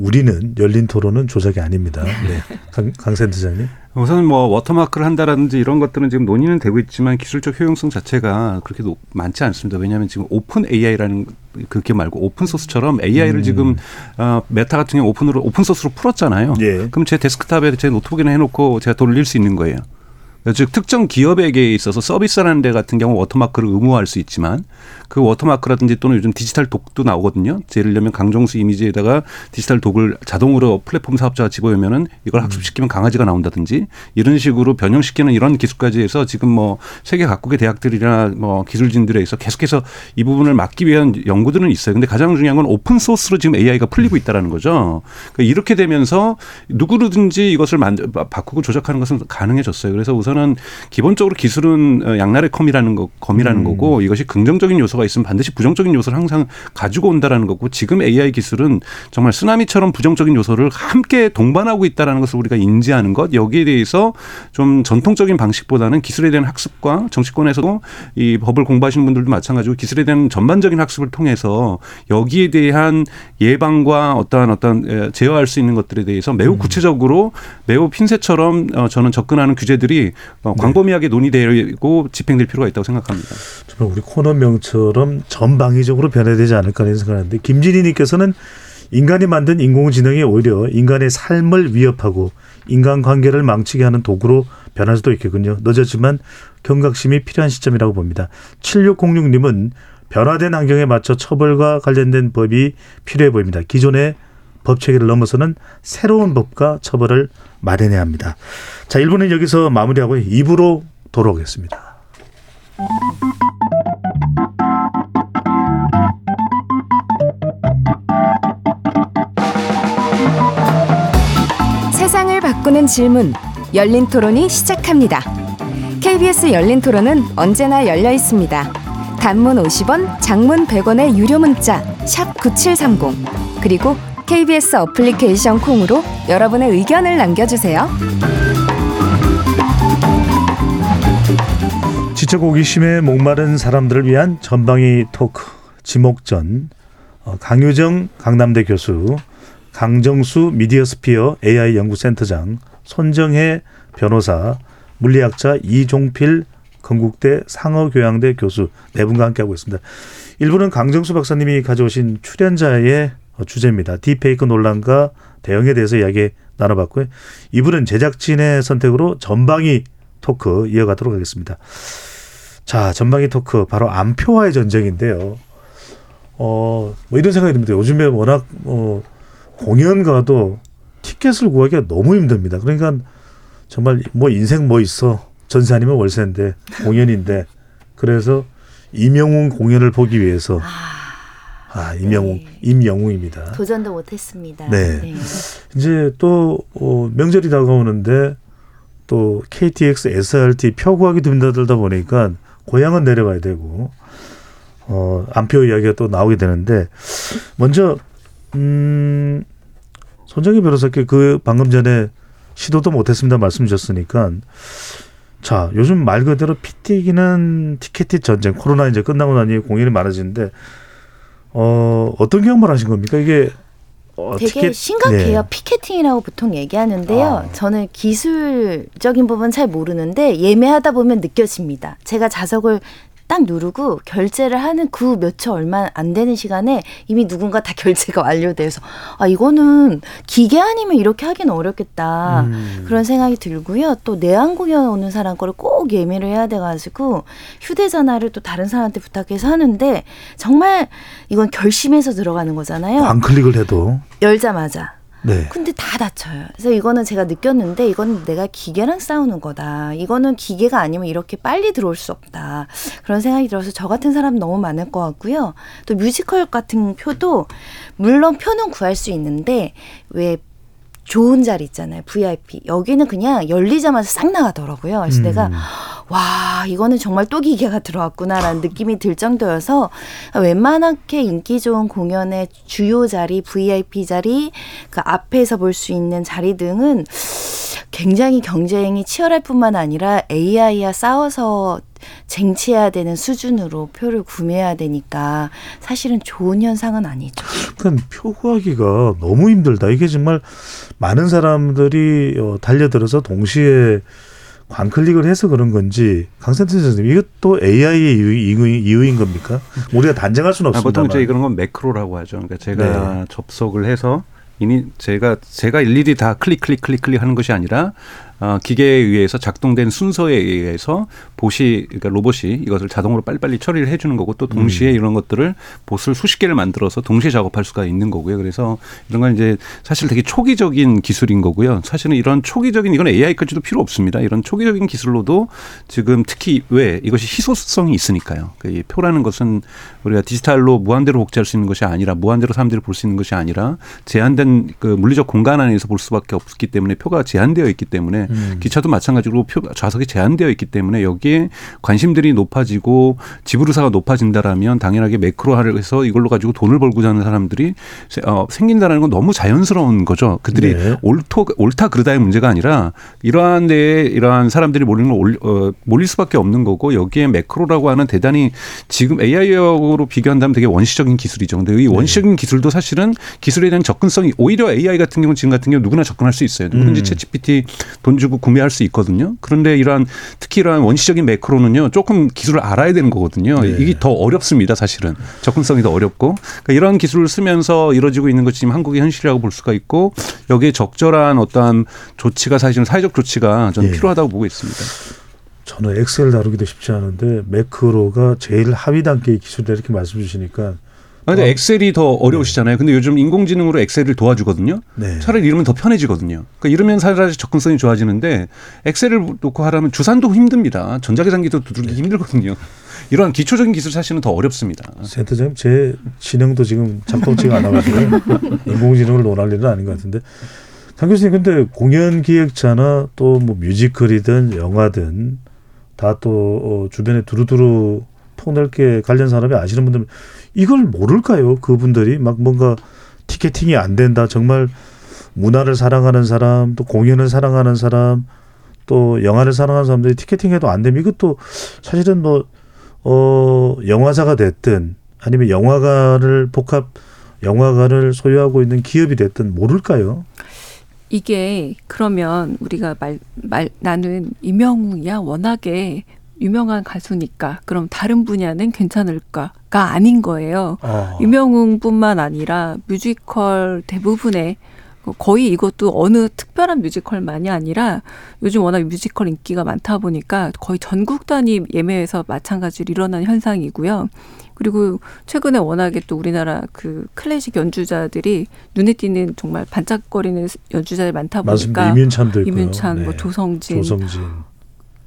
우리는 열린 토론은 조작이 아닙니다. 네. 강, 강 센터장님. 우선 뭐 워터마크를 한다라든지 이런 것들은 지금 논의는 되고 있지만 기술적 효용성 자체가 그렇게 높, 많지 않습니다. 왜냐하면 지금 open AI라는 그게 말고 오픈 소스처럼 AI를 음. 지금 어, 메타 같은 경우 open으로 open source로 풀었잖아요. 예. 그럼 제 데스크탑에 제 노트북에나 해놓고 제가 돌릴 수 있는 거예요. 즉 특정 기업에게 있어서 서비스라는 데 같은 경우 워터마크를 의무화할 수 있지만 그 워터마크라든지 또는 요즘 digital dog도 나오거든요. 예를 들면 강정수 이미지에다가 digital dog을 자동으로 플랫폼 사업자가 집어넣으면은 이걸 학습시키면 강아지가 나온다든지 이런 식으로 변형시키는 이런 기술까지 해서 지금 뭐 세계 각국의 대학들이나 뭐 기술진들에 의해서 계속해서 이 부분을 막기 위한 연구들은 있어요. 근데 가장 중요한 건 오픈 소스로 지금 AI가 풀리고 있다라는 거죠. 그러니까 이렇게 되면서 누구든지 이것을 만들, 바꾸고 조작하는 것은 가능해졌어요. 그래서 우선 은 기본적으로 기술은 어, 양날의 검이라는 거, 검이라는 음. 거고 이것이 긍정적인 요소가 있으면 반드시 부정적인 요소를 항상 가지고 온다라는 거고 지금 AI 기술은 정말 쓰나미처럼 부정적인 요소를 함께 동반하고 있다라는 것을 우리가 인지하는 것 여기에 대해서 좀 전통적인 방식보다는 기술에 대한 학습과 정치권에서도 이 법을 공부하시는 분들도 마찬가지고 기술에 대한 전반적인 학습을 통해서 여기에 대한 예방과 어떠한 어떤 에, 제어할 수 있는 것들에 대해서 매우 구체적으로 매우 핀셋처럼 어, 저는 접근하는 규제들이 어, 광범위하게 논의되고 집행될 필요가 있다고 생각합니다. 정말 우리 코너명처럼 전방위적으로 변화되지 않을까 하는 생각하는데 김진희님께서는 인간이 만든 인공지능이 오히려 인간의 삶을 위협하고 인간관계를 망치게 하는 도구로 변할 수도 있겠군요. 늦었지만 경각심이 필요한 시점이라고 봅니다. 7606님은 변화된 환경에 맞춰 처벌과 관련된 법이 필요해 보입니다. 기존의 법 체계를 넘어서는 새로운 법과 처벌을 마련해야 합니다. 자, 1부는 여기서 마무리하고 2부로 돌아오겠습니다. 세상을 바꾸는 질문 열린 토론이 시작합니다. KBS 열린 토론은 언제나 열려 있습니다. 단문 50원, 장문 100원의 유료 문자 샵9730 그리고 KBS 어플리케이션 콩으로 여러분의 의견을 남겨주세요. 지적 호기심에 목마른 사람들을 위한 전방위 토크 지목전 어, 강유정 강남대 교수 강정수 미디어스피어 AI 연구센터장 손정혜 변호사 물리학자 이종필 건국대 상어교양대 교수 네 분과 함께하고 있습니다. 일부는 강정수 박사님이 가져오신 출연자의 어, 주제입니다. 딥페이크 논란과 대응에 대해서 이야기 나눠봤고요. 이분은 제작진의 선택으로 전방위 토크 이어가도록 하겠습니다. 자, 전방위 토크 바로 안표와의 전쟁인데요. 어, 뭐 이런 생각이 듭니다. 요즘에 워낙 어, 공연 가도 티켓을 구하기가 너무 힘듭니다. 그러니까 정말 뭐 인생 뭐 있어 전세 아니면 월세인데 공연인데 그래서 임영웅 공연을 보기 위해서 아 임영웅 네. 임영웅입니다. 도전도 못했습니다. 네. 이제 또 어, 명절이 다가오는데 또 KTX, SRT 표 구하기도 힘들다 보니까 고향은 내려가야 되고 어 안표 이야기가 또 나오게 되는데 먼저 음 손정희 변호사께 그 방금 전에 시도도 못했습니다 말씀 주셨으니까 자 요즘 말 그대로 피 튀기는 티켓팅 전쟁 코로나 이제 끝나고 나니 공연이 많아지는데 어 어떤 경험을 하신 겁니까 이게 어, 되게 티켓- 심각해요. 네. 피켓팅이라고 보통 얘기하는데요. 아. 저는 기술적인 부분 잘 모르는데 예매하다 보면 느껴집니다. 제가 자석을 딱 누르고 결제를 하는 그 몇 초 얼마 안 되는 시간에 이미 누군가 다 결제가 완료돼서 아 이거는 기계 아니면 이렇게 하기는 어렵겠다. 음. 그런 생각이 들고요. 또 내한 공연 오는 사람 거를 꼭 예매를 해야 돼가지고 휴대전화를 또 다른 사람한테 부탁해서 하는데 정말 이건 결심해서 들어가는 거잖아요. 광클릭을 해도 열자마자. 네. 근데 다 다쳐요. 그래서 이거는 제가 느꼈는데 이거는 내가 기계랑 싸우는 거다. 이거는 기계가 아니면 이렇게 빨리 들어올 수 없다. 그런 생각이 들어서 저 같은 사람 너무 많을 것 같고요. 또 뮤지컬 같은 표도 물론 표는 구할 수 있는데 왜 좋은 자리 있잖아요. VIP. 여기는 그냥 열리자마자 싹 나가더라고요. 그래서 음. 내가 와, 이거는 정말 또 기계가 들어왔구나라는 느낌이 들 정도여서 웬만하게 인기 좋은 공연의 주요 자리, VIP 자리, 그 앞에서 볼 수 있는 자리 등은 굉장히 경쟁이 치열할 뿐만 아니라 AI와 싸워서 쟁취해야 되는 수준으로 표를 구매해야 되니까 사실은 좋은 현상은 아니죠. 그러니까 표 구하기가 너무 힘들다. 이게 정말 많은 사람들이 어, 달려들어서 동시에 광클릭을 해서 그런 건지 강 센터장님 이것도 AI의 이유, 이유 인 겁니까? 우리가 단정할 수는 아, 없습니다. 보통 이제 이런 건 매크로라고 하죠. 그러니까 제가 네. 접속을 해서 이미 제가 제가 일일이 다 클릭 클릭 클릭 클릭 하는 것이 아니라 어, 기계에 의해서 작동된 순서에 의해서 bot이 그러니까 로봇이 이것을 자동으로 빨리빨리 처리를 해주는 거고 또 동시에 이런 것들을 bot을 수십 개를 만들어서 동시에 작업할 수가 있는 거고요. 그래서 이런 건 이제 사실 되게 초기적인 기술인 거고요. 사실은 이런 초기적인 이건 AI까지도 필요 없습니다. 이런 초기적인 기술로도 지금 특히 왜 이것이 희소성이 있으니까요. 그이 표라는 것은 우리가 디지털로 무한대로 복제할 수 있는 것이 아니라 무한대로 사람들이 볼 수 있는 것이 아니라 제한된 그 물리적 공간 안에서 볼 수밖에 없기 때문에 표가 제한되어 있기 때문에 음. 기차도 마찬가지로 표 좌석이 제한되어 있기 때문에 여기에 관심들이 높아지고 지불의사가 높아진다라면 당연하게 매크로화를 해서 이걸로 가지고 돈을 벌고자 하는 사람들이 세- 어, 생긴다라는 건 너무 자연스러운 거죠. 그들이 네. 옳토, 옳다 그르다의 문제가 아니라 이러한 데에 이러한 사람들이 몰리는 걸 올- 어, 몰릴 수밖에 없는 거고 여기에 매크로라고 하는 대단히 지금 AI하고 비교한다면 되게 원시적인 기술이죠. 근데 네. 이 원시적인 기술도 사실은 기술에 대한 접근성이 오히려 AI 같은 경우는 지금 같은 경우 누구나 접근할 수 있어요. 누구든지 음. 채 GPT 돈 주고 구매할 수 있거든요. 그런데 이러한 특히 이러한 원시적인 매크로는요 조금 기술을 알아야 되는 거거든요. 네. 이게 더 어렵습니다. 사실은 접근성이 더 어렵고 그러니까 이러한 기술을 쓰면서 이루어지고 있는 것이 지금 한국의 현실이라고 볼 수가 있고 여기에 적절한 어떠한 조치가 사실은 사회적 조치가 저는 예. 필요하다고 보고 있습니다. 저는 엑셀 다루기도 쉽지 않은데 매크로가 제일 하위 단계의 기술이다 이렇게 말씀 주시니까 아, 근데 어. 엑셀이 더 어려우시잖아요. 근데 요즘 인공지능으로 엑셀을 도와주거든요. 네. 차라리 이러면 더 편해지거든요. 그러니까 이러면 사실 접근성이 좋아지는데 엑셀을 놓고 하라면 주산도 힘듭니다. 전자계산기도 두들기 힘들거든요. (laughs) 이러한 기초적인 기술 사실은 더 어렵습니다. 센터장님 제 지능도 지금 작동치가 안 나가지고 (laughs) 인공지능을 논할 일은 아닌 것 같은데 강 교수님 근데 공연 기획자나 또 뭐 뮤지컬이든 영화든 다또 어, 주변에 두루두루 폭넓게 관련 산업에 아시는 분들 이걸 모를까요? 그분들이 막 뭔가 티켓팅이 안 된다 정말 문화를 사랑하는 사람 또 공연을 사랑하는 사람 또 영화를 사랑하는 사람들이 티켓팅해도 안 되면 이것도 사실은 뭐 어, 영화사가 됐든 아니면 영화관을 복합 영화관을 소유하고 있는 기업이 됐든 모를까요? 이게 그러면 우리가 말, 말 나는 이명웅이야 워낙에 유명한 가수니까 그럼 다른 분야는 괜찮을까가 아닌 거예요. 아, 유명웅뿐만 아니라 뮤지컬 대부분의 거의 이것도 어느 특별한 뮤지컬만이 아니라 요즘 워낙 뮤지컬 인기가 많다 보니까 거의 전국 단위 예매에서 마찬가지로 일어난 현상이고요. 그리고 최근에 워낙에 또 우리나라 그 클래식 연주자들이 눈에 띄는 정말 반짝거리는 연주자들이 많다 맞습니다. 보니까 이민찬도 있고요. 이민찬, 뭐 네. 조성진, 조성진.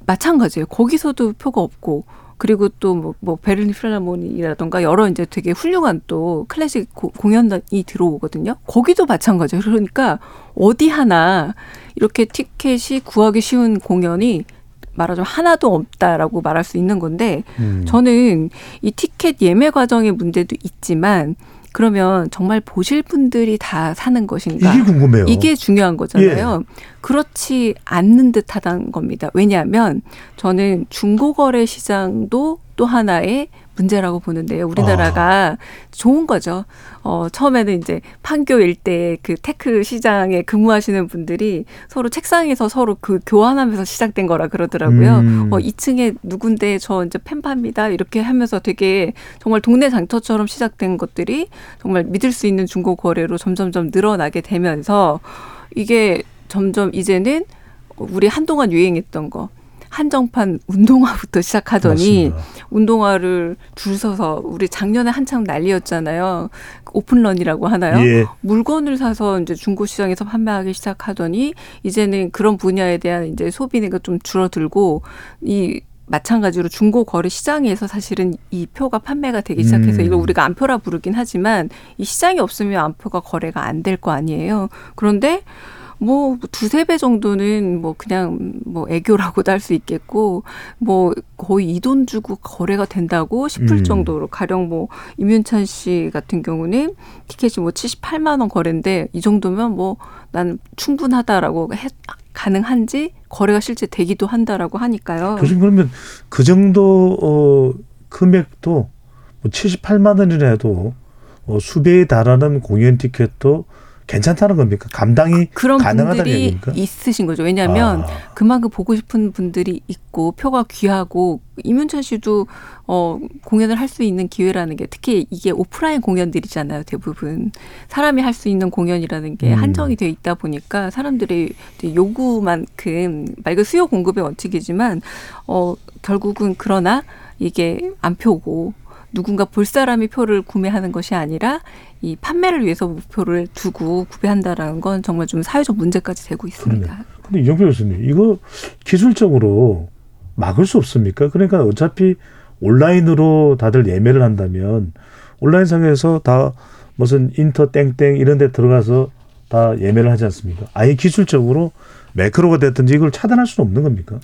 마찬가지예요. 거기서도 표가 없고 그리고 또뭐 뭐 베를린 필하모니라던가 여러 이제 되게 훌륭한 또 클래식 고- 공연이 들어오거든요. 거기도 마찬가지예요. 그러니까 어디 하나 이렇게 티켓이 구하기 쉬운 공연이 말하자면 하나도 없다라고 말할 수 있는 건데 음. 저는 이 티켓 예매 과정의 문제도 있지만 그러면 정말 보실 분들이 다 사는 것인가? 이게 궁금해요. 이게 중요한 거잖아요. 그렇지 않는 듯하다는 겁니다. 왜냐하면 저는 중고거래 시장도 또 하나의 문제라고 보는데요. 우리나라가 좋은 거죠. 어, 처음에는 이제 판교 일대 그 tech 시장에 근무하시는 분들이 서로 책상에서 서로 그 교환하면서 시작된 거라 그러더라고요. 음. 어, 2층에 누군데 저 이제 팬팝니다. 이렇게 하면서 되게 정말 동네 장터처럼 시작된 것들이 정말 믿을 수 있는 중고 거래로 점점점 늘어나게 되면서 이게 점점 이제는 우리 한동안 유행했던 거 한정판 운동화부터 시작하더니 맞습니다. 운동화를 줄 서서 우리 작년에 한창 난리였잖아요. 오픈런이라고 하나요? 예. 물건을 사서 이제 중고 시장에서 판매하기 시작하더니 이제는 그런 분야에 대한 이제 소비가 좀 줄어들고 이 마찬가지로 중고 거래 시장에서 사실은 이 표가 판매가 되기 시작해서 음. 이걸 우리가 안표라 부르긴 하지만 이 시장이 없으면 안표가 거래가 안 될 거 아니에요. 그런데 뭐 두세 배 정도는 뭐 그냥 뭐 애교라고도 할 수 있겠고 뭐 거의 이 돈 주고 거래가 된다고 싶을 음. 정도로 가령 뭐 임윤찬 씨 같은 경우는 티켓이 뭐 78만 원 거래인데 이 정도면 뭐 나는 충분하다라고 해, 가능한지 거래가 실제 되기도 한다라고 하니까요. 교수님 그러면 그 정도 어, 금액도 뭐 78만 원이라 해도 어, 수배에 달하는 공연 티켓도 괜찮다는 겁니까? 감당이 그런 가능하다는 분들이 얘기입니까? 있으신 거죠. 왜냐하면 아. 그만큼 보고 싶은 분들이 있고 표가 귀하고 이문찬 씨도 어 공연을 할 수 있는 기회라는 게 특히 이게 오프라인 공연들이잖아요. 대부분 사람이 할 수 있는 공연이라는 게 음. 한정이 돼 있다 보니까 사람들의 요구만큼 말 그대로 수요 공급의 원칙이지만 어 결국은 그러나 이게 안 표고 누군가 볼 사람이 표를 구매하는 것이 아니라 이 판매를 위해서 목표를 두고 구매한다라는 건 정말 좀 사회적 문제까지 되고 있습니다. 근데 이정표 교수님 이거 기술적으로 막을 수 없습니까? 그러니까 어차피 온라인으로 다들 예매를 한다면 온라인상에서 다 무슨 인터 땡땡 이런 데 들어가서 다 예매를 하지 않습니까? 아예 기술적으로 매크로가 됐든지 이걸 차단할 수는 없는 겁니까?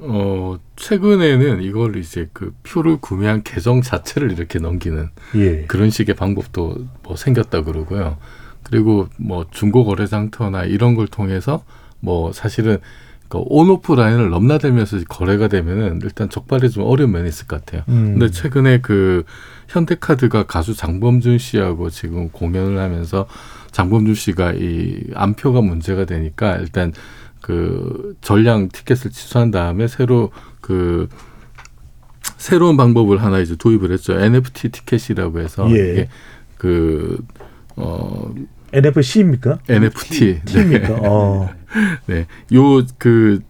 어, 최근에는 이걸 이제 그 표를 구매한 계정 자체를 이렇게 넘기는 예. 그런 식의 방법도 뭐 생겼다 그러고요. 그리고 뭐 중고 거래 장터나 이런 걸 통해서 뭐 사실은 그 온오프 라인을 넘나들면서 거래가 되면은 일단 적발이 좀 어려운 면이 있을 것 같아요. 음. 근데 최근에 그 현대카드가 가수 장범준 씨하고 지금 공연을 하면서 장범준 씨가 이 안표가 문제가 되니까 일단 그 전량 티켓을 취소한 다음에 새로 그 새로운 방법을 하나 이제 도입을 했죠. NFT 티켓이라고 해서 예. 이게 그 어 NFC입니까? NFT T입니까? 어. 네. 요 그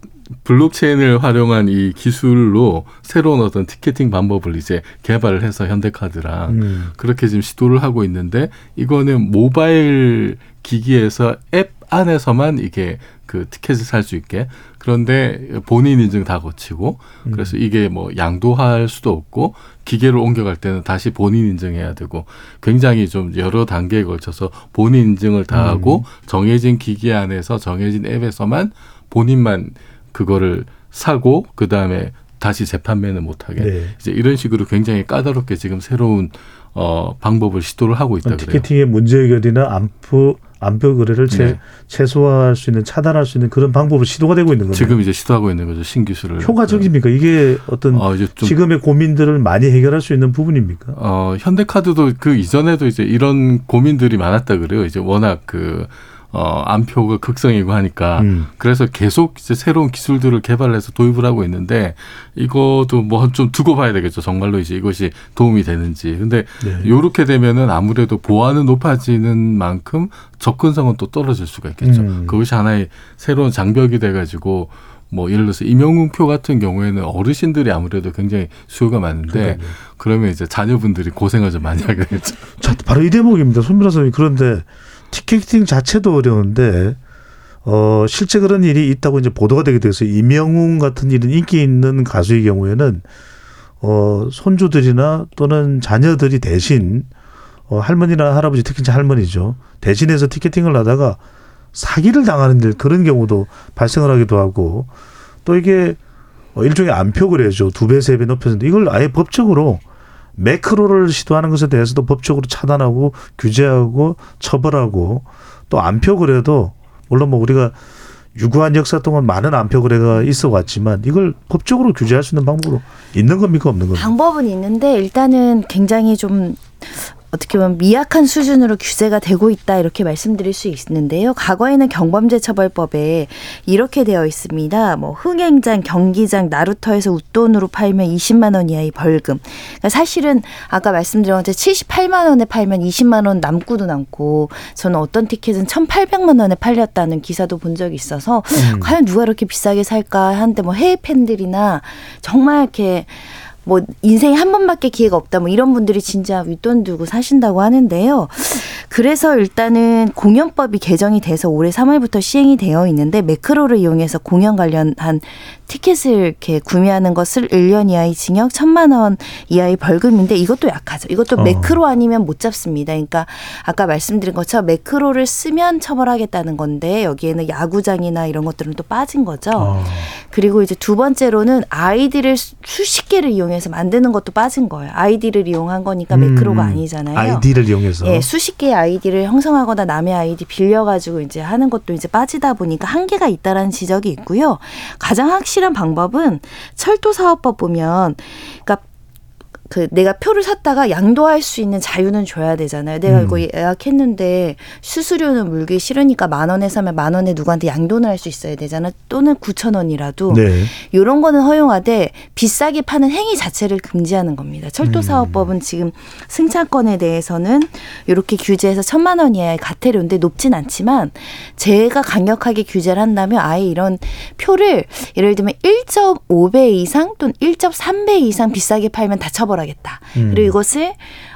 블록체인을 활용한 이 기술로 새로운 어떤 티켓팅 방법을 이제 개발을 해서 현대카드랑 음. 그렇게 지금 시도를 하고 있는데 이거는 모바일 기기에서 앱 안에서만 이게 그 티켓을 살 수 있게 그런데 본인 인증 다 거치고 음. 그래서 이게 뭐 양도할 수도 없고 기계를 옮겨갈 때는 다시 본인 인증해야 되고 굉장히 좀 여러 단계에 걸쳐서 본인 인증을 다 하고 정해진 기기 안에서 정해진 앱에서만 본인만 그거를 사고 그 다음에 다시 재판매는 못하게 네. 이제 이런 식으로 굉장히 까다롭게 지금 새로운 어 방법을 시도를 하고 있다 그래요. 티켓팅의 문제 해결이나 안표 안표 거래를 최, 네. 최소화할 수 있는 차단할 수 있는 그런 방법으로 시도가 되고 있는 거네요. 지금 이제 시도하고 있는 거죠 신기술을. 효과적입니까? 이게 어떤 어 지금의 고민들을 많이 해결할 수 있는 부분입니까? 어, 현대카드도 그 이전에도 이제 이런 고민들이 많았다 그래요. 이제 워낙 그, 어, 안표가 극성이고 하니까. 음. 그래서 계속 이제 새로운 기술들을 개발해서 도입을 하고 있는데 이것도 뭐 좀 두고 봐야 되겠죠. 정말로 이제 이것이 도움이 되는지. 근데 네. 요렇게 되면은 아무래도 보안은 높아지는 만큼 접근성은 또 떨어질 수가 있겠죠. 음. 그것이 하나의 새로운 장벽이 돼 가지고 뭐 예를 들어서 임영웅표 같은 경우에는 어르신들이 아무래도 굉장히 수요가 많은데 그러니까요. 그러면 이제 자녀분들이 고생을 좀 많이 하게 되죠. 자, 바로 이 대목입니다. 손 변호사님. 그런데 티켓팅 자체도 어려운데 어, 실제 그런 일이 있다고 이제 보도가 되게 돼서 이명웅 같은 이런 인기 있는 가수의 경우에는 어, 손주들이나 또는 자녀들이 대신 어, 할머니나 할아버지 특히 할머니죠. 대신해서 티켓팅을 하다가 사기를 당하는 일 그런 경우도 발생을 하기도 하고 또 이게 어, 일종의 안표 거래죠. 두 배, 세 배 높여서 이걸 아예 법적으로 매크로를 시도하는 것에 대해서도 법적으로 차단하고 규제하고 처벌하고 또 안표 거래도 물론 뭐 우리가 유구한 역사 동안 많은 안표 거래가 있어 왔지만 이걸 법적으로 규제할 수 있는 방법으로 있는 겁니까 없는 겁니까? 방법은 있는데 일단은 굉장히 좀 어떻게 보면 미약한 수준으로 규제가 되고 있다 이렇게 말씀드릴 수 있는데요. 과거에는 경범죄처벌법에 이렇게 되어 있습니다. 뭐 흥행장, 경기장, 나루터에서 웃돈으로 팔면 20만 원 이하의 벌금. 그러니까 사실은 아까 말씀드린 것처럼 78만 원에 팔면 20만 원 남고도 남고 저는 어떤 티켓은 1,800만 원에 팔렸다는 기사도 본 적이 있어서 과연 누가 이렇게 비싸게 살까 하는데 뭐 해외 팬들이나 정말 이렇게 뭐 인생에 한 번밖에 기회가 없다 뭐 이런 분들이 진짜 윗돈 두고 사신다고 하는데요. 그래서 일단은 공연법이 개정이 돼서 올해 3월부터 시행이 되어 있는데 매크로를 이용해서 공연 관련한 티켓을 이렇게 구매하는 것을 1년 이하의 징역, 1천만 원 이하의 벌금인데 이것도 약하죠. 이것도 어. 매크로 아니면 못 잡습니다. 그러니까 아까 말씀드린 것처럼 매크로를 쓰면 처벌하겠다는 건데 여기에는 야구장이나 이런 것들은 또 빠진 거죠. 어. 그리고 이제 두 번째로는 수- 수십 개를 이용해서 만드는 것도 빠진 거예요. 아이디를 이용한 거니까 매크로가 음, 아니잖아요. 아이디를 이용해서. 예, 수십 개의 아이디를 형성하거나 남의 아이디 빌려가지고 이제 하는 것도 이제 빠지다 보니까 한계가 있다라는 지적이 있고요. 가장 확실한 방법은 철도 사업법 보면, 그러니까 그 내가 표를 샀다가 양도할 수 있는 자유는 줘야 되잖아요. 내가 음. 이거 예약했는데 수수료는 물기 싫으니까 만 원에 사면 만 원에 누구한테 양도는 할 수 있어야 되잖아. 또는 구천 원이라도 네. 이런 거는 허용하되 비싸게 파는 행위 자체를 금지하는 겁니다. 음. 철도사업법은 지금 승차권에 대해서는 이렇게 규제해서 천만 원 이하의 과태료인데 높진 않지만 제가 강력하게 규제를 한다면 아예 이런 표를 예를 들면 1.5배 이상 또는 1.3배 이상 비싸게 팔면 다 처벌 하겠다. 음. 그리고 이것을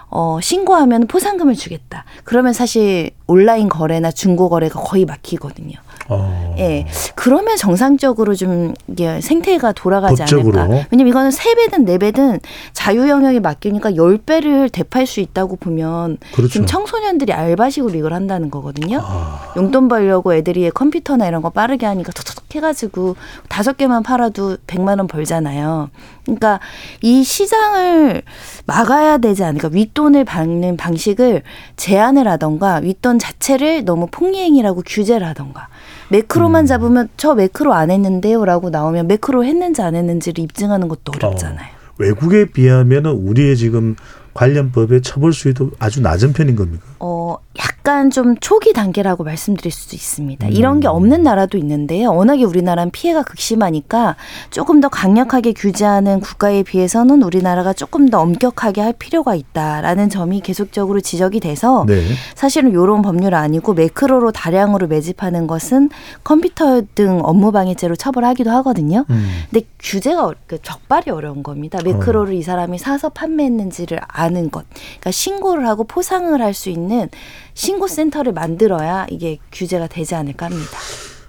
어, 신고하면 포상금을 주겠다. 그러면 사실 온라인 거래나 중고 거래가 거의 막히거든요. 어. 예. 그러면 정상적으로 좀 이게 생태가 돌아가지 법적으로. 않을까. 왜냐면 이거는 세배든네배든 자유 영역에 맡기니까 열배를 대팔 수 있다고 보면 그렇죠. 지금 청소년들이 알바식으로 이걸 한다는 거거든요. 아. 용돈 벌려고 애들이 컴퓨터나 이런 거 빠르게 하니까 톡톡 해가지고 다섯 개만 팔아도 백만 원 벌잖아요. 그러니까 이 시장을 막아야 되지 않을까. 윗돈을 받는 방식을 제한을 하던가 윗돈 자체를 너무 폭리행위라고 규제를 하던가. 매크로만 잡으면 저 매크로 안 했는데요라고 나오면 매크로 했는지 안 했는지를 입증하는 것도 어렵잖아요. 외국에 비하면 우리의 지금 관련법의 처벌 수위도 아주 낮은 편인 겁니까? 어, 약간 좀 초기 단계라고 말씀드릴 수도 있습니다. 음. 이런 게 없는 나라도 있는데요. 워낙에 우리나라는 피해가 극심하니까 조금 더 강력하게 규제하는 국가에 비해서는 우리나라가 조금 더 엄격하게 할 필요가 있다라는 점이 계속적으로 지적이 돼서 네. 사실은 이런 법률 아니고 매크로로 다량으로 매집하는 것은 컴퓨터 등 업무 방해죄로 처벌하기도 하거든요. 음. 근데 규제가 어- 그 적발이 어려운 겁니다. 매크로를 이 사람이 사서 판매했는지를 아는 것. 그러니까 신고를 하고 포상을 할 수 있는 신고 센터를 만들어야 이게 규제가 되지 않을까 합니다.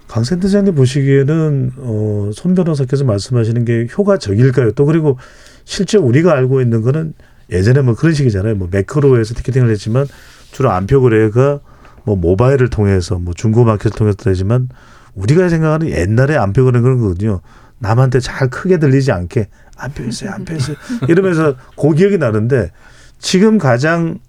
강 센터장님 보시기에는 어, 손 변호사께서 말씀하시는 게 효과적일까요? 또 그리고 실제 우리가 알고 있는 거는 예전에 뭐 그런 식이잖아요. 뭐 매크로에서 티켓팅을 했지만 주로 안표 거래가 뭐 모바일을 통해서 뭐 중고 마켓을 통해서 되지만 우리가 생각하는 옛날에 안표 거래는 그런 거거든요. 남한테 잘 크게 들리지 않게 안표 있어요, (laughs) 안표 있어요. 이러면서 그 기억이 나는데 지금 가장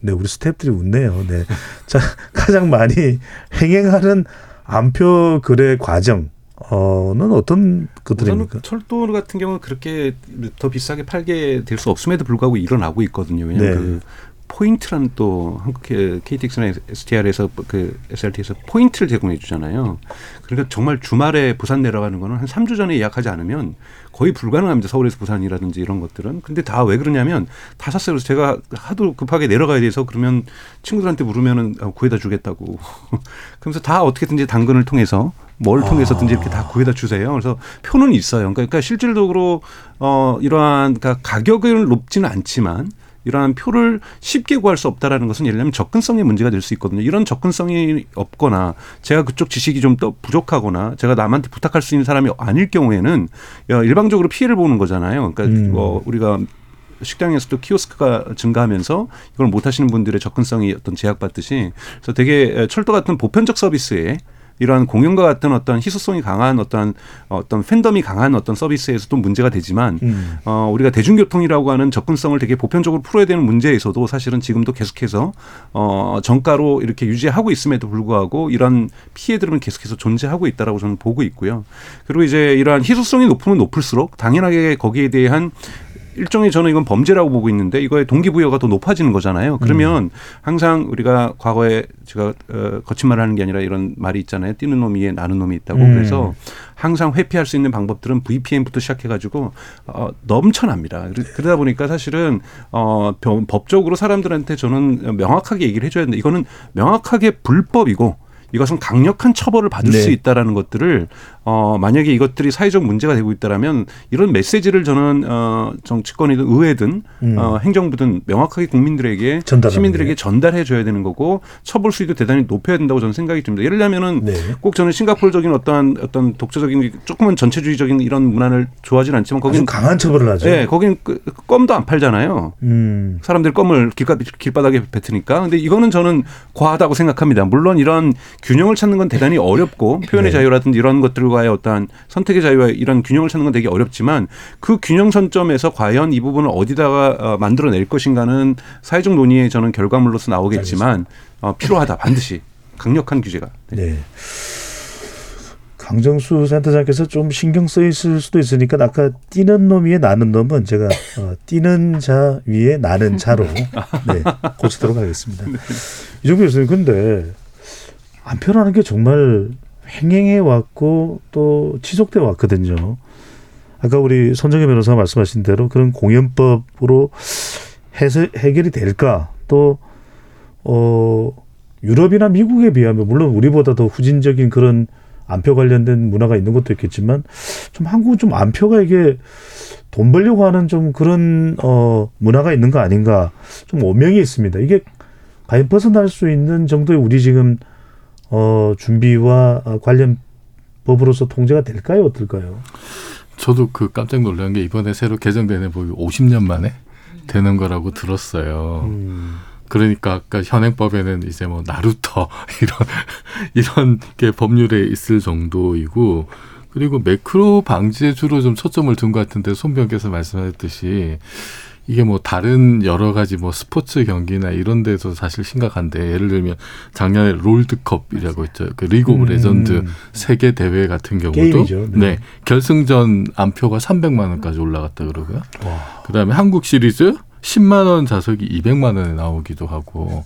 네, 우리 스태프들이 웃네요. 네. 자, (laughs) 가장 많이 행행하는 안표 거래 과정 어는 어떤 것들입니까? 철도 같은 경우는 그렇게 더 비싸게 팔게 될 수 없음에도 불구하고 일어나고 있거든요. 왜냐하면 네. 그 포인트라는 또 한국 KTX나 STR에서 그 SRT에서 포인트를 제공해 주잖아요. 그러니까 정말 주말에 부산 내려가는 거는 한 3주 전에 예약하지 않으면 거의 불가능합니다. 서울에서 부산이라든지 이런 것들은. 근데 다 왜 그러냐면 다 샀어요. 그래서 제가 하도 급하게 내려가야 돼서 그러면 친구들한테 물으면은 어, 구해다 주겠다고. (laughs) 그러면서 다 어떻게든지 당근을 통해서 뭘 통해서든지 이렇게 다 구해다 주세요. 그래서 표는 있어요. 그러니까 실질적으로 어 이러한 그러니까 가격은 높지는 않지만 이러한 표를 쉽게 구할 수 없다라는 것은 예를 들면 접근성의 문제가 될 수 있거든요. 이런 접근성이 없거나 제가 그쪽 지식이 좀 더 부족하거나 제가 남한테 부탁할 수 있는 사람이 아닐 경우에는 어, 일방적으로 피해를 보는 거잖아요. 그러니까 음. 어, 우리가 식당에서도 키오스크가 증가하면서 이걸 못 하시는 분들의 접근성이 어떤 제약받듯이 그래서 되게 철도 같은 보편적 서비스에 이러한 공연과 같은 어떤 희소성이 강한 어떤 어떤 팬덤이 강한 어떤 서비스에서도 문제가 되지만 음. 어, 우리가 대중교통이라고 하는 접근성을 되게 보편적으로 풀어야 되는 문제에서도 사실은 지금도 계속해서 어, 정가로 이렇게 유지하고 있음에도 불구하고 이런 피해들은 계속해서 존재하고 있다라고 저는 보고 있고요. 그리고 이제 이러한 희소성이 높으면 높을수록 당연하게 거기에 대한 일종의 저는 이건 범죄라고 보고 있는데 이거의 동기부여가 더 높아지는 거잖아요. 그러면 항상 우리가 과거에 제가 어, 거친 말을 하는 게 아니라 이런 말이 있잖아요. 뛰는 놈 위에 나는 놈이 있다고. 음. 그래서 항상 회피할 수 있는 방법들은 VPN부터 시작해가지고 어, 넘쳐납니다. 그러- 그러다 보니까 사실은 어, 병- 법적으로 사람들한테 저는 명확하게 얘기를 해줘야 되는데 이거는 명확하게 불법이고 이것은 강력한 처벌을 받을 네. 수 있다라는 것들을 어 만약에 이것들이 사회적 문제가 되고 있다라면 이런 메시지를 저는 어 정치권이든 의회든 음. 어 행정부든 명확하게 국민들에게 시민들에게 게. 전달해 줘야 되는 거고 처벌 수위도 대단히 높여야 된다고 저는 생각이 듭니다. 예를 들면은 네. 꼭 저는 싱가포르적인 어떤 어떤 독자적인 조금은 전체주의적인 이런 문화를 좋아하진 않지만 거긴 강한 처벌을 하죠. 예, 거긴 그- 껌도 안 팔잖아요. 음. 사람들이 껌을 길가, 길바닥에 뱉으니까. 근데 이거는 저는 과하다고 생각합니다. 물론 이런 균형을 찾는 건 대단히 어렵고 표현의 네. 자유라든지 이런 것들 과의 어떤 선택의 자유와 이런 균형을 찾는 건 되게 어렵지만 그 균형 선점에서 과연 이 부분을 어디다가 어, 만들어낼 것인가는 사회적 논의의 저는 결과물로서 나오겠지만 어, 필요하다. 반드시. 강력한 규제가. 네. 강정수 센터장께서 좀 신경 써 있을 수도 있으니까 아까 뛰는 놈 위에 나는 놈은 제가 어, 뛰는 자 위에 나는 자로 네, 고치도록 하겠습니다. (laughs) 이종규 교수님 근데 안표라는 게 정말 횡행해 왔고 또 지속돼 왔거든요. 아까 우리 손정혜 변호사가 말씀하신 대로 그런 공연법으로 해서 해결이 될까 또 어, 유럽이나 미국에 비하면 물론 우리보다 더 후진적인 그런 안표 관련된 문화가 있는 것도 있겠지만 좀 한국은 좀 안표가 이게 돈 벌려고 하는 좀 그런 어 문화가 있는 거 아닌가 좀 오명이 있습니다. 이게 과연 벗어날 수 있는 정도의 우리 지금 어 준비와 어, 관련 법으로서 통제가 될까요? 어떨까요? 저도 그 깜짝 놀란 게 이번에 새로 개정된 공연법이 50년 만에 되는 거라고 들었어요. 음. 그러니까 아까 현행법에는 이제 뭐 나루터 (laughs) 이런 이런 게 법률에 있을 정도이고 그리고 매크로 방지에 주로 좀 초점을 둔 것 같은데 손 변께서 말씀하셨듯이 이게 뭐 다른 여러 가지 뭐 스포츠 경기나 이런 데서 사실 심각한데 예를 들면 작년에 롤드컵이라고 있죠. 그 리그 오브 음. 레전드 세계 대회 같은 경우도 게임이죠. 네. 네. 결승전 안표가 300만 원까지 올라갔다 그러고요. 와. 그다음에 한국 시리즈 10만 원 좌석이 200만 원에 나오기도 하고.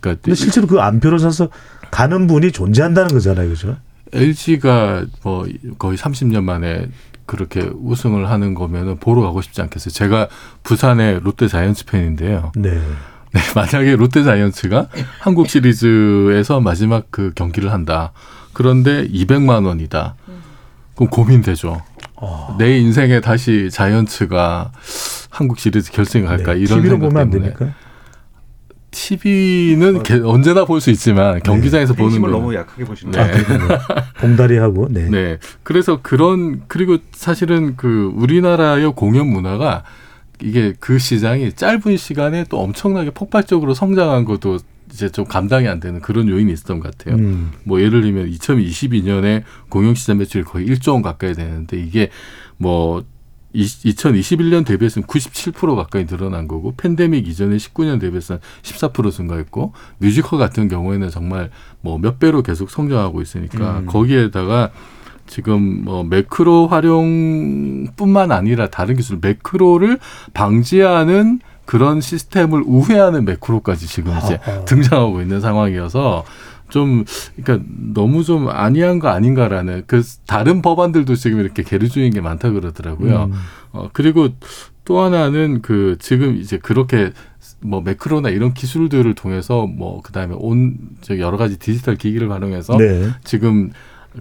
그러니까 근데 실제로 그 안표를 사서 가는 분이 존재한다는 거잖아요, 그죠? LG가 뭐 거의 30년 만에 그렇게 우승을 하는 거면은 보러 가고 싶지 않겠어요. 제가 부산의 롯데 자이언츠 팬인데요. 네. 네, (laughs) 만약에 롯데 자이언츠가 한국 시리즈에서 마지막 그 경기를 한다. 그런데 200만 원이다. 그럼 고민되죠. 어. 내 인생에 다시 자이언츠가 한국 시리즈 결승에 갈까 네. 이런 TV로 생각 보면 안 때문에 됩니까? TV는 언제나 볼 수 있지만 경기장에서 보는 팬심을 거 너무 약하게 보시는 네. 아. (laughs) 봉다리하고 네. 네. 그래서 그런 그리고 사실은 그 우리나라의 공연 문화가 이게 그 시장이 짧은 시간에 또 엄청나게 폭발적으로 성장한 것도 이제 좀 감당이 안 되는 그런 요인이 있었던 것 같아요. 음. 뭐 예를 들면 2022년에 공영 시장 매출이 거의 1조 원 가까이 되는데 이게 뭐 2021년 대비해서는 97% 가까이 늘어난 거고 팬데믹 이전에 19년 대비해서는 14% 증가했고 뮤지컬 같은 경우에는 정말 뭐 몇 배로 계속 성장하고 있으니까 음. 거기에다가 지금 뭐 매크로 활용뿐만 아니라 다른 기술 매크로를 방지하는 그런 시스템을 우회하는 매크로까지 지금 이제 아하. 등장하고 있는 상황이어서 좀 그러니까 너무 좀 아니한 거 아닌가라는 그 다른 법안들도 지금 이렇게 계류 중인 게 많다 그러더라고요. 음. 어 그리고 또 하나는 그 지금 이제 그렇게 뭐 매크로나 이런 기술들을 통해서 뭐 그다음에 온저 여러 가지 디지털 기기를 활용해서 네. 지금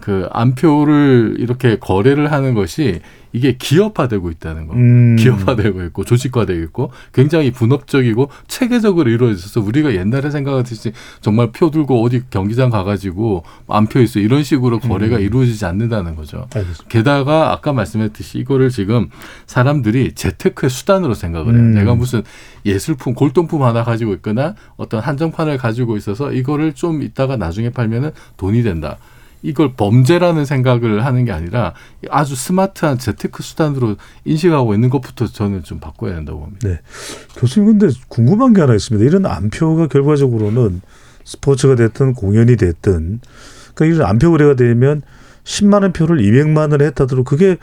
그 안표를 이렇게 거래를 하는 것이 이게 기업화되고 있다는 거. 음. 기업화되고 있고 조직화되고 있고 굉장히 분업적이고 체계적으로 이루어져서 우리가 옛날에 생각하듯이 정말 표 들고 어디 경기장 가가지고 안표 있어 이런 식으로 거래가 음. 이루어지지 않는다는 거죠. 알겠습니다. 게다가 아까 말씀했듯이 이거를 지금 사람들이 재테크의 수단으로 생각을 해요. 음. 내가 무슨 예술품, 골동품 하나 가지고 있거나 어떤 한정판을 가지고 있어서 이거를 좀 이따가 나중에 팔면은 돈이 된다. 이걸 범죄라는 생각을 하는 게 아니라 아주 스마트한 재테크 수단으로 인식하고 있는 것부터 저는 좀 바꿔야 된다고 봅니다. 네. 교수님 근데 궁금한 게 하나 있습니다. 이런 안표가 결과적으로는 스포츠가 됐든 공연이 됐든 그러니까 이런 안표 거래가 되면 10만 원 표를 200만 원에 했다더라도 그게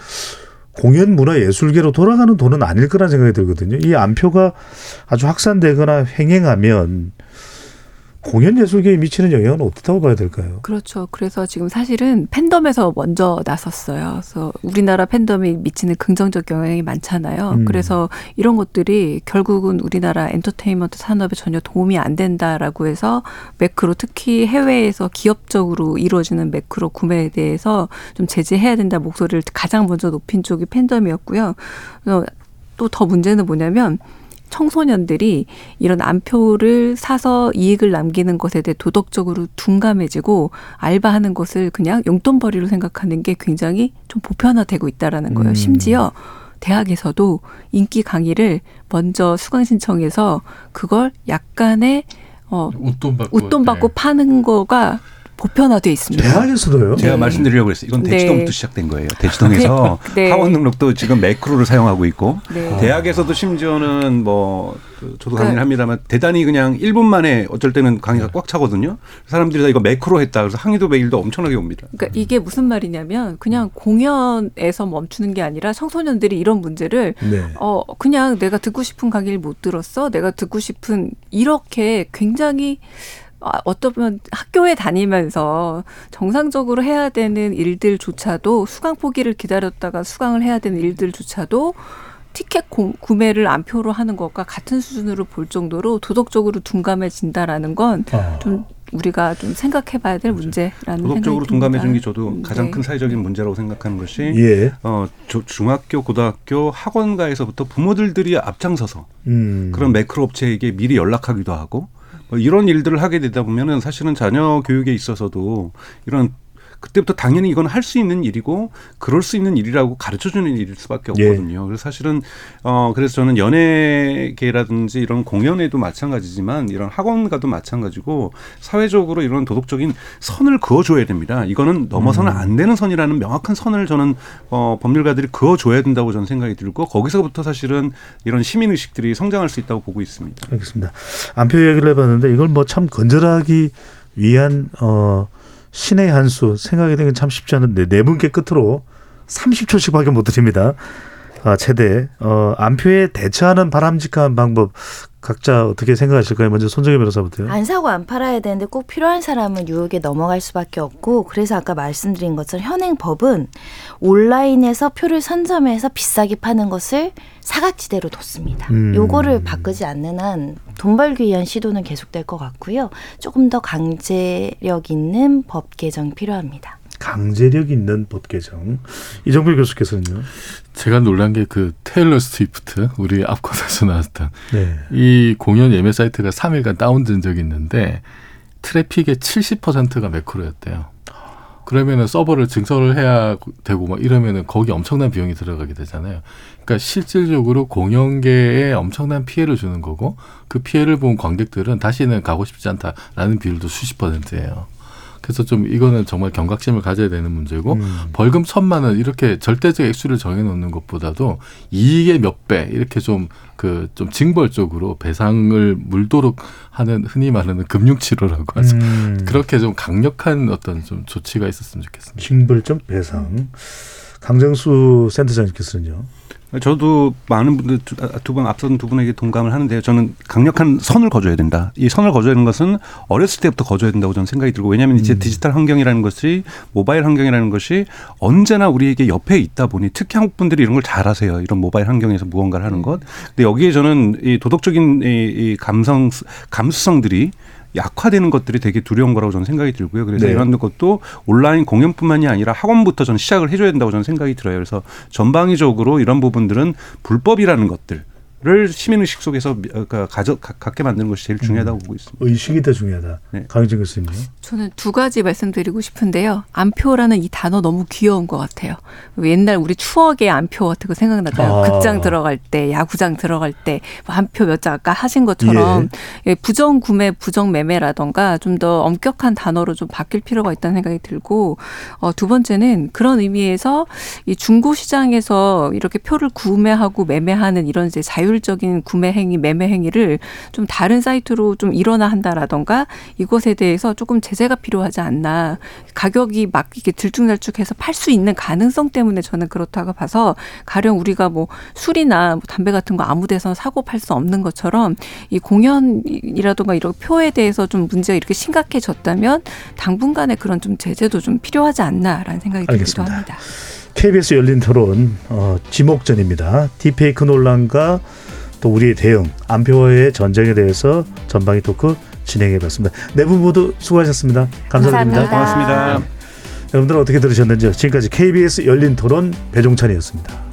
공연 문화 예술계로 돌아가는 돈은 아닐 거란 생각이 들거든요. 이 안표가 아주 확산되거나 횡행하면 공연 예술계에 미치는 영향은 어떻다고 봐야 될까요? 그렇죠. 그래서 지금 사실은 팬덤에서 먼저 나섰어요. 그래서 우리나라 팬덤이 미치는 긍정적 영향이 많잖아요. 음. 그래서 이런 것들이 결국은 우리나라 엔터테인먼트 산업에 전혀 도움이 안 된다라고 해서 매크로 특히 해외에서 기업적으로 이루어지는 매크로 구매에 대해서 좀 제재해야 된다 목소리를 가장 먼저 높인 쪽이 팬덤이었고요. 또더 문제는 뭐냐면 청소년들이 이런 암표를 사서 이익을 남기는 것에 대해 도덕적으로 둔감해지고 알바하는 것을 그냥 용돈벌이로 생각하는 게 굉장히 좀 보편화되고 있다라는 거예요. 음. 심지어 대학에서도 인기 강의를 먼저 수강 신청해서 그걸 약간의 어 웃돈 받고 웃돈 받고 네. 파는 거가 보편화돼 있습니다. 대학에서도요? 제가 네. 말씀드리려고 했어요. 이건 네. 대치동부터 시작된 거예요. 대치동에서 (laughs) 네. 학원 등록도 지금 매크로를 사용하고 있고 네. 대학에서도 심지어는 뭐 그, 저도 강의를 그- 합니다만 대단히 그냥 1분 만에 어쩔 때는 강의가 꽉 차거든요. 사람들이 다 이거 매크로 했다. 그래서 항의도 메일도 엄청나게 옵니다. 그러니까 이게 무슨 말이냐면 그냥 공연에서 멈추는 게 아니라 청소년들이 이런 문제를 네. 어 그냥 내가 듣고 싶은 강의를 못 들었어. 내가 듣고 싶은 이렇게 굉장히 아, 어쩌면 학교에 다니면서 정상적으로 해야 되는 일들조차도 수강 포기를 기다렸다가 수강을 해야 되는 일들조차도 티켓 공- 구매를 안표로 하는 것과 같은 수준으로 볼 정도로 도덕적으로 둔감해진다라는 건 아. 좀 우리가 좀 생각해봐야 될 문제라는 도덕적으로 둔감해지는 게. 저도 음, 가장 네. 큰 사회적인 문제라고 생각하는 것이 예. 어, 조- 중학교, 고등학교 학원가에서부터 부모들들이 앞장서서 음. 그런 매크로 업체에게 미리 연락하기도 하고 뭐 이런 일들을 하게 되다 보면은 사실은 자녀 교육에 있어서도 이런 그때부터 당연히 이건 할 수 있는 일이고 그럴 수 있는 일이라고 가르쳐 주는 일일 수밖에 예. 없거든요. 그래서 사실은 어 그래서 저는 연예계라든지 이런 공연에도 마찬가지지만 이런 학원가도 마찬가지고 사회적으로 이런 도덕적인 선을 그어 줘야 됩니다. 이거는 넘어서는 안 되는 선이라는 명확한 선을 저는 어 법률가들이 그어 줘야 된다고 저는 생각이 들고 거기서부터 사실은 이런 시민 의식들이 성장할 수 있다고 보고 있습니다. 알겠습니다. 안표 이야기를 해 봤는데 이걸 뭐 참 건전하기 위한 어 신의 한 수 생각이 되긴 참 쉽지 않은데 네 분께 끝으로 30초씩밖에 못 드립니다. 아, 최대 어, 안표에 대처하는 바람직한 방법 각자 어떻게 생각하실까요? 먼저 손정혜 변호사부터요. 안 사고 안 팔아야 되는데 꼭 필요한 사람은 유혹에 넘어갈 수밖에 없고 그래서 아까 말씀드린 것처럼 현행 법은 온라인에서 표를 선점해서 비싸게 파는 것을 사각지대로 뒀습니다. 음. 요거를 바꾸지 않는 한 돈 벌기 위한 시도는 계속될 것 같고요. 조금 더 강제력 있는 법 개정 필요합니다. 강제력 있는 법 개정. 이정필 교수께서는요. 제가 놀란 게 그 테일러 스위프트 우리 앞코너에서 나왔던 네. 이 공연 예매 사이트가 3일간 다운된 적이 있는데 트래픽의 70%가 매크로였대요. 그러면은 서버를 증설을 해야 되고 막 이러면은 거기 엄청난 비용이 들어가게 되잖아요. 그러니까 실질적으로 공연계에 엄청난 피해를 주는 거고 그 피해를 본 관객들은 다시는 가고 싶지 않다라는 비율도 수십 퍼센트예요. 그래서 좀 이거는 정말 경각심을 가져야 되는 문제고 음. 벌금 천만 원 이렇게 절대적 액수를 정해놓는 것보다도 이익의 몇 배 이렇게 좀 그 좀 징벌적으로 배상을 물도록 하는 흔히 말하는 금융치료라고 하죠. 음. 그렇게 좀 강력한 어떤 좀 조치가 있었으면 좋겠습니다. 징벌점 배상. 강정수 센터장님께서는요. 저도 많은 분들 두분 앞선 두 분에게 동감을 하는데요. 저는 강력한 선을 거줘야 된다. 이 선을 거줘야 하는 것은 어렸을 때부터 거줘야 된다고 저는 생각이 들고 왜냐하면 이제 음. 디지털 환경이라는 것이 모바일 환경이라는 것이 언제나 우리에게 옆에 있다 보니 특히 한국 분들이 이런 걸 잘하세요. 이런 모바일 환경에서 무언가를 하는 것. 근데 여기에 저는 이 도덕적인 이, 이 감성 감수성들이 약화되는 것들이 되게 두려운 거라고 저는 생각이 들고요. 그래서 네. 이런 것도 온라인 공연뿐만이 아니라 학원부터 저는 시작을 해줘야 된다고 저는 생각이 들어요. 그래서 전방위적으로 이런 부분들은 불법이라는 것들 을 시민의식 속에서 미- 어, 그 가져, 가- 갖게 만드는 것이 제일 중요하다고 보고 있습니다. 의식이 더 중요하다. 네. 강희정 교수님요. 저는 두 가지 말씀드리고 싶은데요. 안표라는 이 단어 너무 귀여운 것 같아요. 옛날 우리 추억의 안표 같은 거 생각나잖아요. 아. 극장 들어갈 때, 야구장 들어갈 때, 뭐 안표 몇 장 아까 하신 것처럼 예, 부정 구매, 부정 매매라던가 좀 더 엄격한 단어로 좀 바뀔 필요가 있다는 생각이 들고 어, 두 번째는 그런 의미에서 이 중고 시장에서 이렇게 표를 구매하고 매매하는 이런 이제 자율 적인 구매 행위, 매매 행위를 좀 다른 사이트로 좀 일어나 한다라던가 이것에 대해서 조금 제재 제재가 필요하지 않나. 가격이 막 이렇게 들쭉날쭉해서 팔 수 있는 가능성 때문에 저는 그렇다고 봐서 가령 우리가 뭐 술이나 뭐 담배 같은 거 아무 데서나 사고 팔 수 없는 것처럼 이 공연이라든가 이런 표에 대해서 좀 문제가 이렇게 심각해졌다면 당분간의 그런 좀 제재도 좀 필요하지 않나라는 생각이 들기도 알겠습니다. 합니다. KBS 열린 토론 어, 지목전입니다. 딥페이크 논란과 또 우리의 대응, 안표와의 전쟁에 대해서 전방위 토크 진행해봤습니다. 네 분 모두 수고하셨습니다. 감사드립니다. 감사합니다. 고맙습니다. 여러분들 어떻게 들으셨는지 지금까지 KBS 열린 토론 배종찬이었습니다.